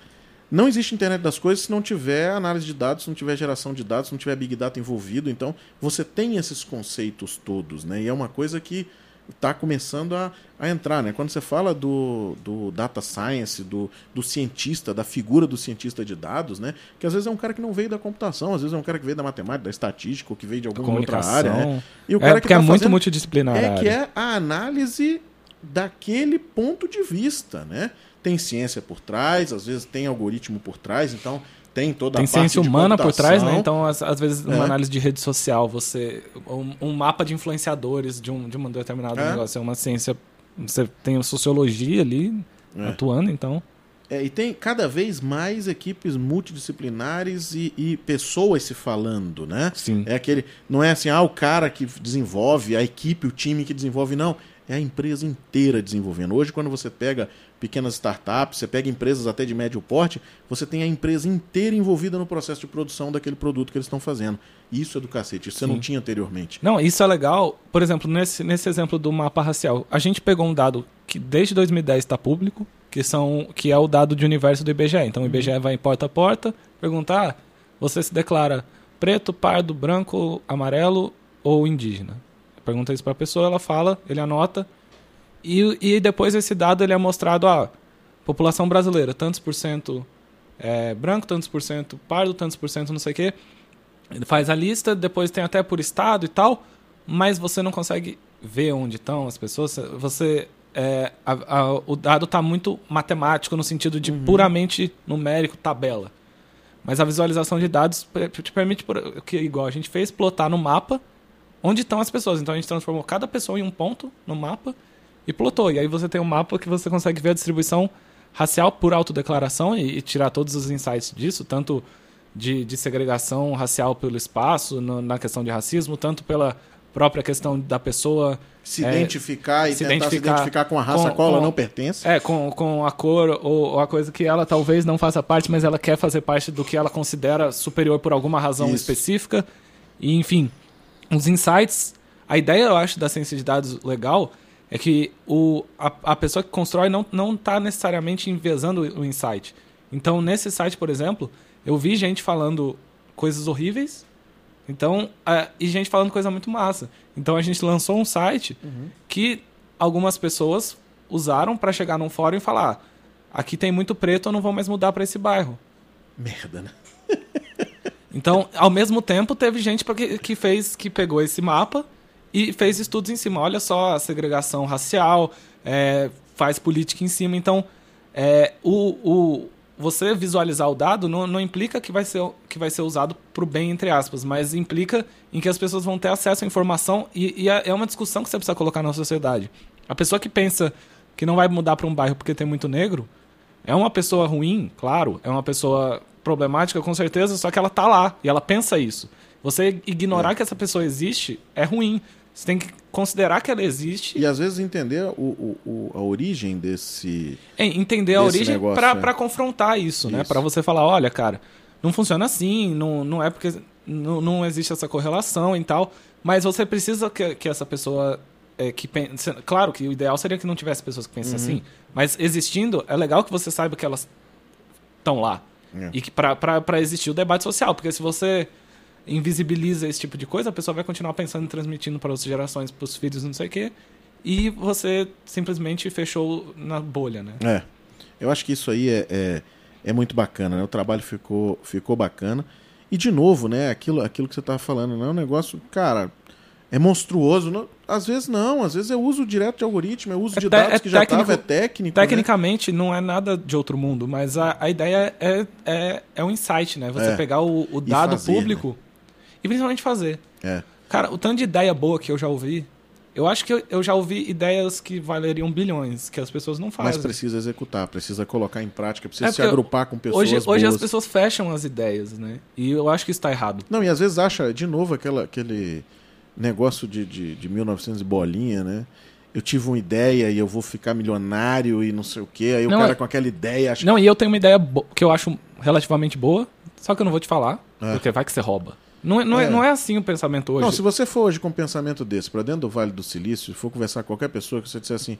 Speaker 2: Não existe internet das coisas se não tiver análise de dados, se não tiver geração de dados, se não tiver Big Data envolvido. Então, você tem esses conceitos todos, né? E é uma coisa que está começando a, a entrar, né? Quando você fala do, do data science, do, do cientista, da figura do cientista de dados, né? Que às vezes é um cara que não veio da computação, às vezes é um cara que veio da matemática, da estatística, ou que veio de alguma outra área, né? E o
Speaker 3: É
Speaker 2: cara que
Speaker 3: porque é
Speaker 2: tá
Speaker 3: muito
Speaker 2: fazendo-
Speaker 3: multidisciplinar.
Speaker 2: é que é a análise daquele ponto de vista, né? Tem ciência por trás, às vezes tem algoritmo por trás, então tem toda
Speaker 3: Tem
Speaker 2: a
Speaker 3: ciência humana por trás, né? Então, às, às vezes, uma
Speaker 2: É.
Speaker 3: análise de rede social, você. Um, um mapa de influenciadores de um, de um determinado
Speaker 2: É.
Speaker 3: negócio. É uma ciência. Você tem a sociologia ali
Speaker 2: É.
Speaker 3: atuando, então.
Speaker 2: É, e tem cada vez mais equipes multidisciplinares e, e pessoas se falando, né?
Speaker 3: Sim.
Speaker 2: É aquele. Não é assim, ah, o cara que desenvolve, a equipe, o time que desenvolve, não. É a empresa inteira desenvolvendo. Hoje, quando você pega pequenas startups, você pega empresas até de médio porte, você tem a empresa inteira envolvida no processo de produção daquele produto que eles estão fazendo. Isso é do cacete, isso você não
Speaker 3: Sim.
Speaker 2: tinha anteriormente.
Speaker 3: Não, isso é legal. Por exemplo, nesse, nesse exemplo do mapa racial, a gente pegou um dado que desde 2010 está público, que, são, que é o dado de universo do IBGE. Então o IBGE vai em porta a porta perguntar: ah, você se declara preto, pardo, branco, amarelo ou indígena? Pergunta isso para a pessoa, ela fala, ele anota. E, e depois esse dado ele é mostrado a população brasileira, tantos por cento é, branco, tantos por cento pardo, tantos por cento não sei o quê. Ele faz a lista, depois tem até por estado e tal, mas você não consegue ver onde estão as pessoas. Você é, a- a- o dado está muito matemático no sentido de puramente numérico, tabela. Mas a visualização de dados te permite, que igual a gente fez, plotar no mapa onde estão as pessoas. Então a gente transformou cada pessoa em um ponto no mapa e plotou. E aí você tem um mapa que você consegue ver a distribuição racial por autodeclaração e, e tirar todos os insights disso, tanto de, de segregação racial pelo espaço, no, na questão de racismo, tanto pela própria questão da pessoa
Speaker 2: se é, identificar e se tentar identificar se identificar com a raça com, a qual
Speaker 3: com,
Speaker 2: ela não pertence.
Speaker 3: É, com, com a cor ou, ou, a coisa que ela talvez não faça parte, mas ela quer fazer parte do que ela considera superior por alguma razão Isso. específica. E, enfim, os insights. A ideia, eu acho, da ciência de dados legal é que o, a, a pessoa que constrói não está necessariamente envezando o insight. Então, nesse site, por exemplo, eu vi gente falando coisas horríveis então, uh, e gente falando coisa muito massa. Então a gente lançou um site uhum. que algumas pessoas usaram para chegar num fórum e falar: aqui tem muito preto, eu não vou mais mudar para esse bairro.
Speaker 2: Merda, né?
Speaker 3: então, ao mesmo tempo, teve gente que, que fez, que pegou esse mapa e fez estudos em cima. Olha só a segregação racial, é, faz política em cima. Então, é, o, o, você visualizar o dado não, não implica que vai ser, que vai ser usado para o bem, entre aspas, mas implica em que as pessoas vão ter acesso à informação e, e é, é uma discussão que você precisa colocar na sociedade. A pessoa que pensa que não vai mudar para um bairro porque tem muito negro é uma pessoa ruim, claro, é uma pessoa problemática com certeza, só que ela tá lá e ela pensa isso. Você ignorar é. que essa pessoa existe é ruim. Você tem que considerar que ela existe.
Speaker 2: E às vezes entender o, o, a origem desse.
Speaker 3: É, entender a origem para é. confrontar isso, né? isso. né? Para você falar: olha, cara, não funciona assim, não, não é porque não, não existe essa correlação e tal. Mas você precisa que, que essa pessoa. É, que pense, claro que o ideal seria que não tivesse pessoas que pensem uhum. assim, mas existindo, é legal que você saiba que elas estão lá. É. E que para existir o debate social, porque se você invisibiliza esse tipo de coisa, a pessoa vai continuar pensando e transmitindo para outras gerações, para os filhos, não sei o quê. E você simplesmente fechou na bolha, né?
Speaker 2: É. Eu acho que isso aí é, é, é muito bacana, né? O trabalho ficou, ficou bacana. E, de novo, né? Aquilo, aquilo que você estava falando, não é um negócio, cara, é monstruoso. Não, às vezes não, às vezes eu uso direto de algoritmo, eu uso é de dados é que já estava, é técnico.
Speaker 3: Né? Tecnicamente né? não é nada de outro mundo, mas a, a ideia é, é, é um insight, né? Você é. pegar o, o dado fazer, público né? E principalmente fazer.
Speaker 2: É.
Speaker 3: Cara, o tanto de ideia boa que eu já ouvi. Eu acho que eu, eu já ouvi ideias que valeriam bilhões, que as pessoas não fazem.
Speaker 2: Mas precisa executar, precisa colocar em prática, precisa é se agrupar com pessoas
Speaker 3: hoje,
Speaker 2: boas.
Speaker 3: Hoje as pessoas fecham as ideias, né? E eu acho que está errado.
Speaker 2: Não, e às vezes acha, de novo, aquela, aquele negócio de, de, de 1900 e bolinha, né? eu tive uma ideia e eu vou ficar milionário e não sei o quê. Aí não, o cara é... com aquela ideia acha.
Speaker 3: Não, e eu tenho uma ideia que eu acho relativamente boa, só que eu não vou te falar, é. porque vai que você rouba. Não é, não, é. é. não é assim o pensamento hoje.
Speaker 2: Não, se você for hoje com um pensamento desse para dentro do Vale do Silício, e for conversar com qualquer pessoa que você disser assim,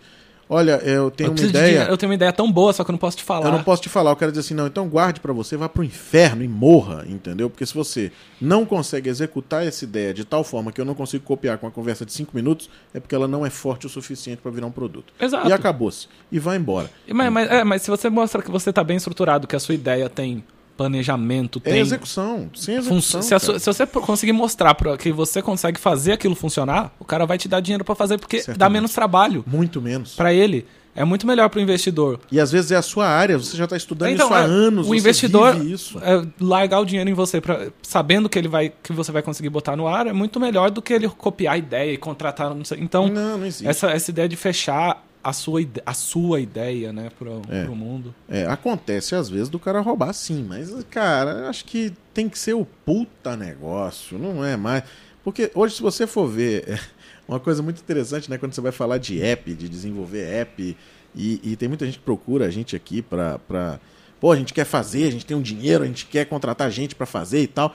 Speaker 2: olha, eu tenho eu uma ideia...
Speaker 3: De, eu tenho uma ideia tão boa, só que eu não posso te falar.
Speaker 2: Eu não posso te falar. Eu quero dizer assim, não, então guarde para você, vá pro inferno e morra, entendeu? Porque se você não consegue executar essa ideia de tal forma que eu não consigo copiar com uma conversa de cinco minutos, é porque ela não é forte o suficiente para virar um produto.
Speaker 3: Exato.
Speaker 2: E acabou-se. E vai embora.
Speaker 3: Mas, mas, é, mas se você mostra que você está bem estruturado, que a sua ideia tem planejamento, é tem.
Speaker 2: É execução, sem execução.
Speaker 3: Se, se, você conseguir mostrar pra, que você consegue fazer aquilo funcionar, o cara vai te dar dinheiro para fazer, porque Certamente. dá menos trabalho.
Speaker 2: Muito menos.
Speaker 3: Para ele. É muito melhor para o investidor.
Speaker 2: E às vezes é a sua área, você já está estudando então, isso há é, anos.
Speaker 3: O investidor é, largar o dinheiro em você, pra, sabendo que ele vai, que você vai conseguir botar no ar, é muito melhor do que ele copiar a ideia e contratar. Não sei. Então,
Speaker 2: não, não
Speaker 3: essa, essa ideia de fechar a sua, a sua ideia, né, pro, é. pro mundo.
Speaker 2: É, acontece às vezes do cara roubar sim, mas, cara, acho que tem que ser o puta negócio, não é mais. Porque hoje, se você for ver, é uma coisa muito interessante, né, quando você vai falar de app, de desenvolver app, e, e tem muita gente que procura a gente aqui pra, pra. Pô, a gente quer fazer, a gente tem um dinheiro, a gente quer contratar gente para fazer e tal.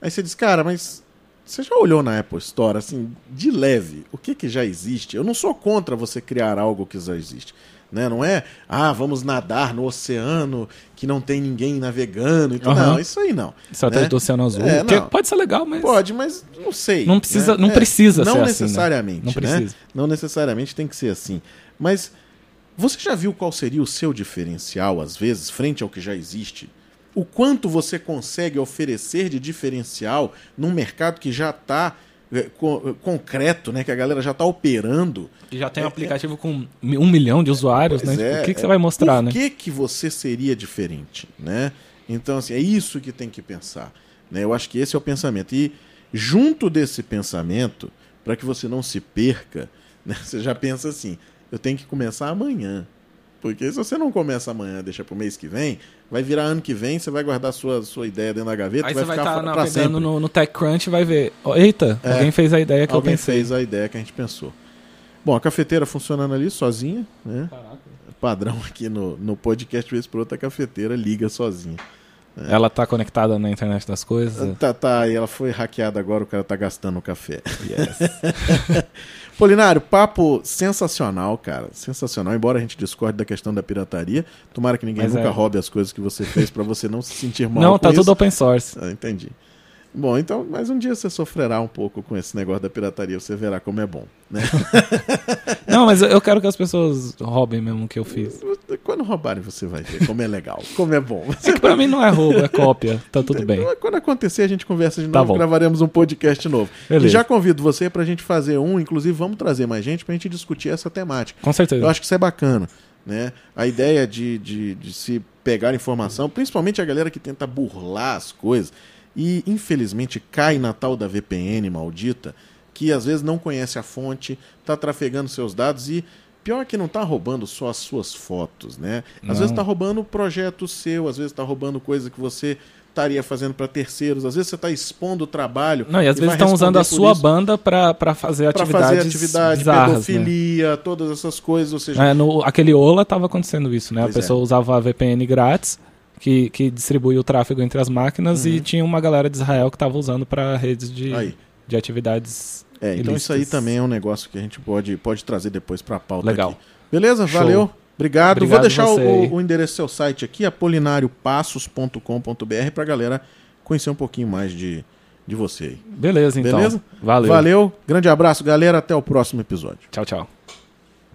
Speaker 2: Aí você diz, cara, mas você já olhou na Apple Store, assim, de leve, o que, que já existe? Eu não sou contra você criar algo que já existe. Né? Não é, ah, vamos nadar no oceano que não tem ninguém navegando. Então, uhum. Não, isso aí não.
Speaker 3: Estratégia né? do Oceano Azul. É, pode ser legal, mas.
Speaker 2: Pode, mas não sei.
Speaker 3: Não precisa, né? não precisa
Speaker 2: é,
Speaker 3: não
Speaker 2: ser necessariamente,
Speaker 3: assim. Né? Não precisa.
Speaker 2: Não necessariamente tem que ser assim. Mas você já viu qual seria o seu diferencial, às vezes, frente ao que já existe? O quanto você consegue oferecer de diferencial num mercado que já está é, co concreto, né? Que a galera já está operando.
Speaker 3: E já tem um é, aplicativo é... com um milhão de usuários, né? Tipo, o que, que você vai mostrar,
Speaker 2: Por
Speaker 3: né?
Speaker 2: que, que você seria diferente, né? Então, assim, é isso que tem que pensar. Né? Eu acho que esse é o pensamento. E junto desse pensamento, para que você não se perca, né, você já pensa assim: eu tenho que começar amanhã. Porque se você não começa amanhã, deixa para o mês que vem, vai virar ano que vem, você vai guardar sua, sua ideia dentro da gaveta
Speaker 3: Aí
Speaker 2: vai
Speaker 3: você vai
Speaker 2: ficar
Speaker 3: estar navegando
Speaker 2: sempre.
Speaker 3: no, no TechCrunch e vai ver. "Ó, Eita,
Speaker 2: É.
Speaker 3: alguém fez a ideia que
Speaker 2: Alguém
Speaker 3: eu pensei.
Speaker 2: fez a ideia que a gente pensou. Bom, a cafeteira funcionando ali sozinha, né? Padrão aqui no, no podcast vez por outra, a cafeteira liga sozinha.
Speaker 3: Ela tá conectada na internet das coisas.
Speaker 2: Tá, tá, e ela foi hackeada agora, o cara tá gastando o café.
Speaker 3: Yes.
Speaker 2: Polinário, papo sensacional, cara. Sensacional. Embora a gente discorde da questão da pirataria, tomara que ninguém
Speaker 3: Mas
Speaker 2: nunca
Speaker 3: é.
Speaker 2: roube as coisas que você fez pra você não se sentir mal
Speaker 3: Não, tá
Speaker 2: isso.
Speaker 3: tudo open source.
Speaker 2: Ah, entendi. Bom, então, mas um dia você sofrerá um pouco com esse negócio da pirataria, você verá como é bom, né?
Speaker 3: Não, mas eu- quero que as pessoas roubem mesmo o que eu fiz.
Speaker 2: Quando roubarem, você vai ver como é legal, como é bom.
Speaker 3: É que pra mim não é roubo, é cópia. Tá tudo bem.
Speaker 2: Quando acontecer, a gente conversa de
Speaker 3: Tá
Speaker 2: novo,
Speaker 3: bom.
Speaker 2: gravaremos um podcast novo.
Speaker 3: Beleza.
Speaker 2: E já convido você pra gente fazer um, inclusive vamos trazer mais gente pra gente discutir essa temática.
Speaker 3: Com certeza.
Speaker 2: Eu acho que isso é bacana, né? A ideia de, de, de se pegar informação, principalmente a galera que tenta burlar as coisas e infelizmente cai na tal da VPN maldita, que às vezes não conhece a fonte, tá trafegando seus dados e pior que não tá roubando só as suas fotos, né? Às
Speaker 3: Não.
Speaker 2: vezes tá roubando projeto seu, às vezes tá roubando coisa que você estaria fazendo para terceiros, às vezes você tá expondo o trabalho.
Speaker 3: Não, e às
Speaker 2: e
Speaker 3: vezes estão usando a sua
Speaker 2: isso.
Speaker 3: banda pra fazer
Speaker 2: Pra
Speaker 3: atividades
Speaker 2: fazer atividade,
Speaker 3: bizarras, né?
Speaker 2: pedofilia, todas essas coisas, ou seja,
Speaker 3: É, no, aquele Ola tava acontecendo isso, né?
Speaker 2: Pois
Speaker 3: a pessoa usava a VPN grátis, que, que distribui o tráfego entre as máquinas, e tinha uma galera de Israel que tava usando para redes de,
Speaker 2: Uhum. Aí.
Speaker 3: de atividades.
Speaker 2: É, então isso aí
Speaker 3: ilícitas.
Speaker 2: também é um negócio que a gente pode, pode trazer depois pra pauta
Speaker 3: Legal.
Speaker 2: aqui. Beleza?
Speaker 3: Show.
Speaker 2: Valeu. Obrigado. Vou
Speaker 3: Obrigado
Speaker 2: deixar
Speaker 3: você aí.
Speaker 2: o, o endereço do seu site aqui, apolinariopassos.com.br, pra galera conhecer um pouquinho mais de, de você aí.
Speaker 3: Beleza, então.
Speaker 2: Beleza?
Speaker 3: Valeu.
Speaker 2: Valeu. Grande abraço, galera. Até o próximo episódio.
Speaker 3: Tchau, tchau.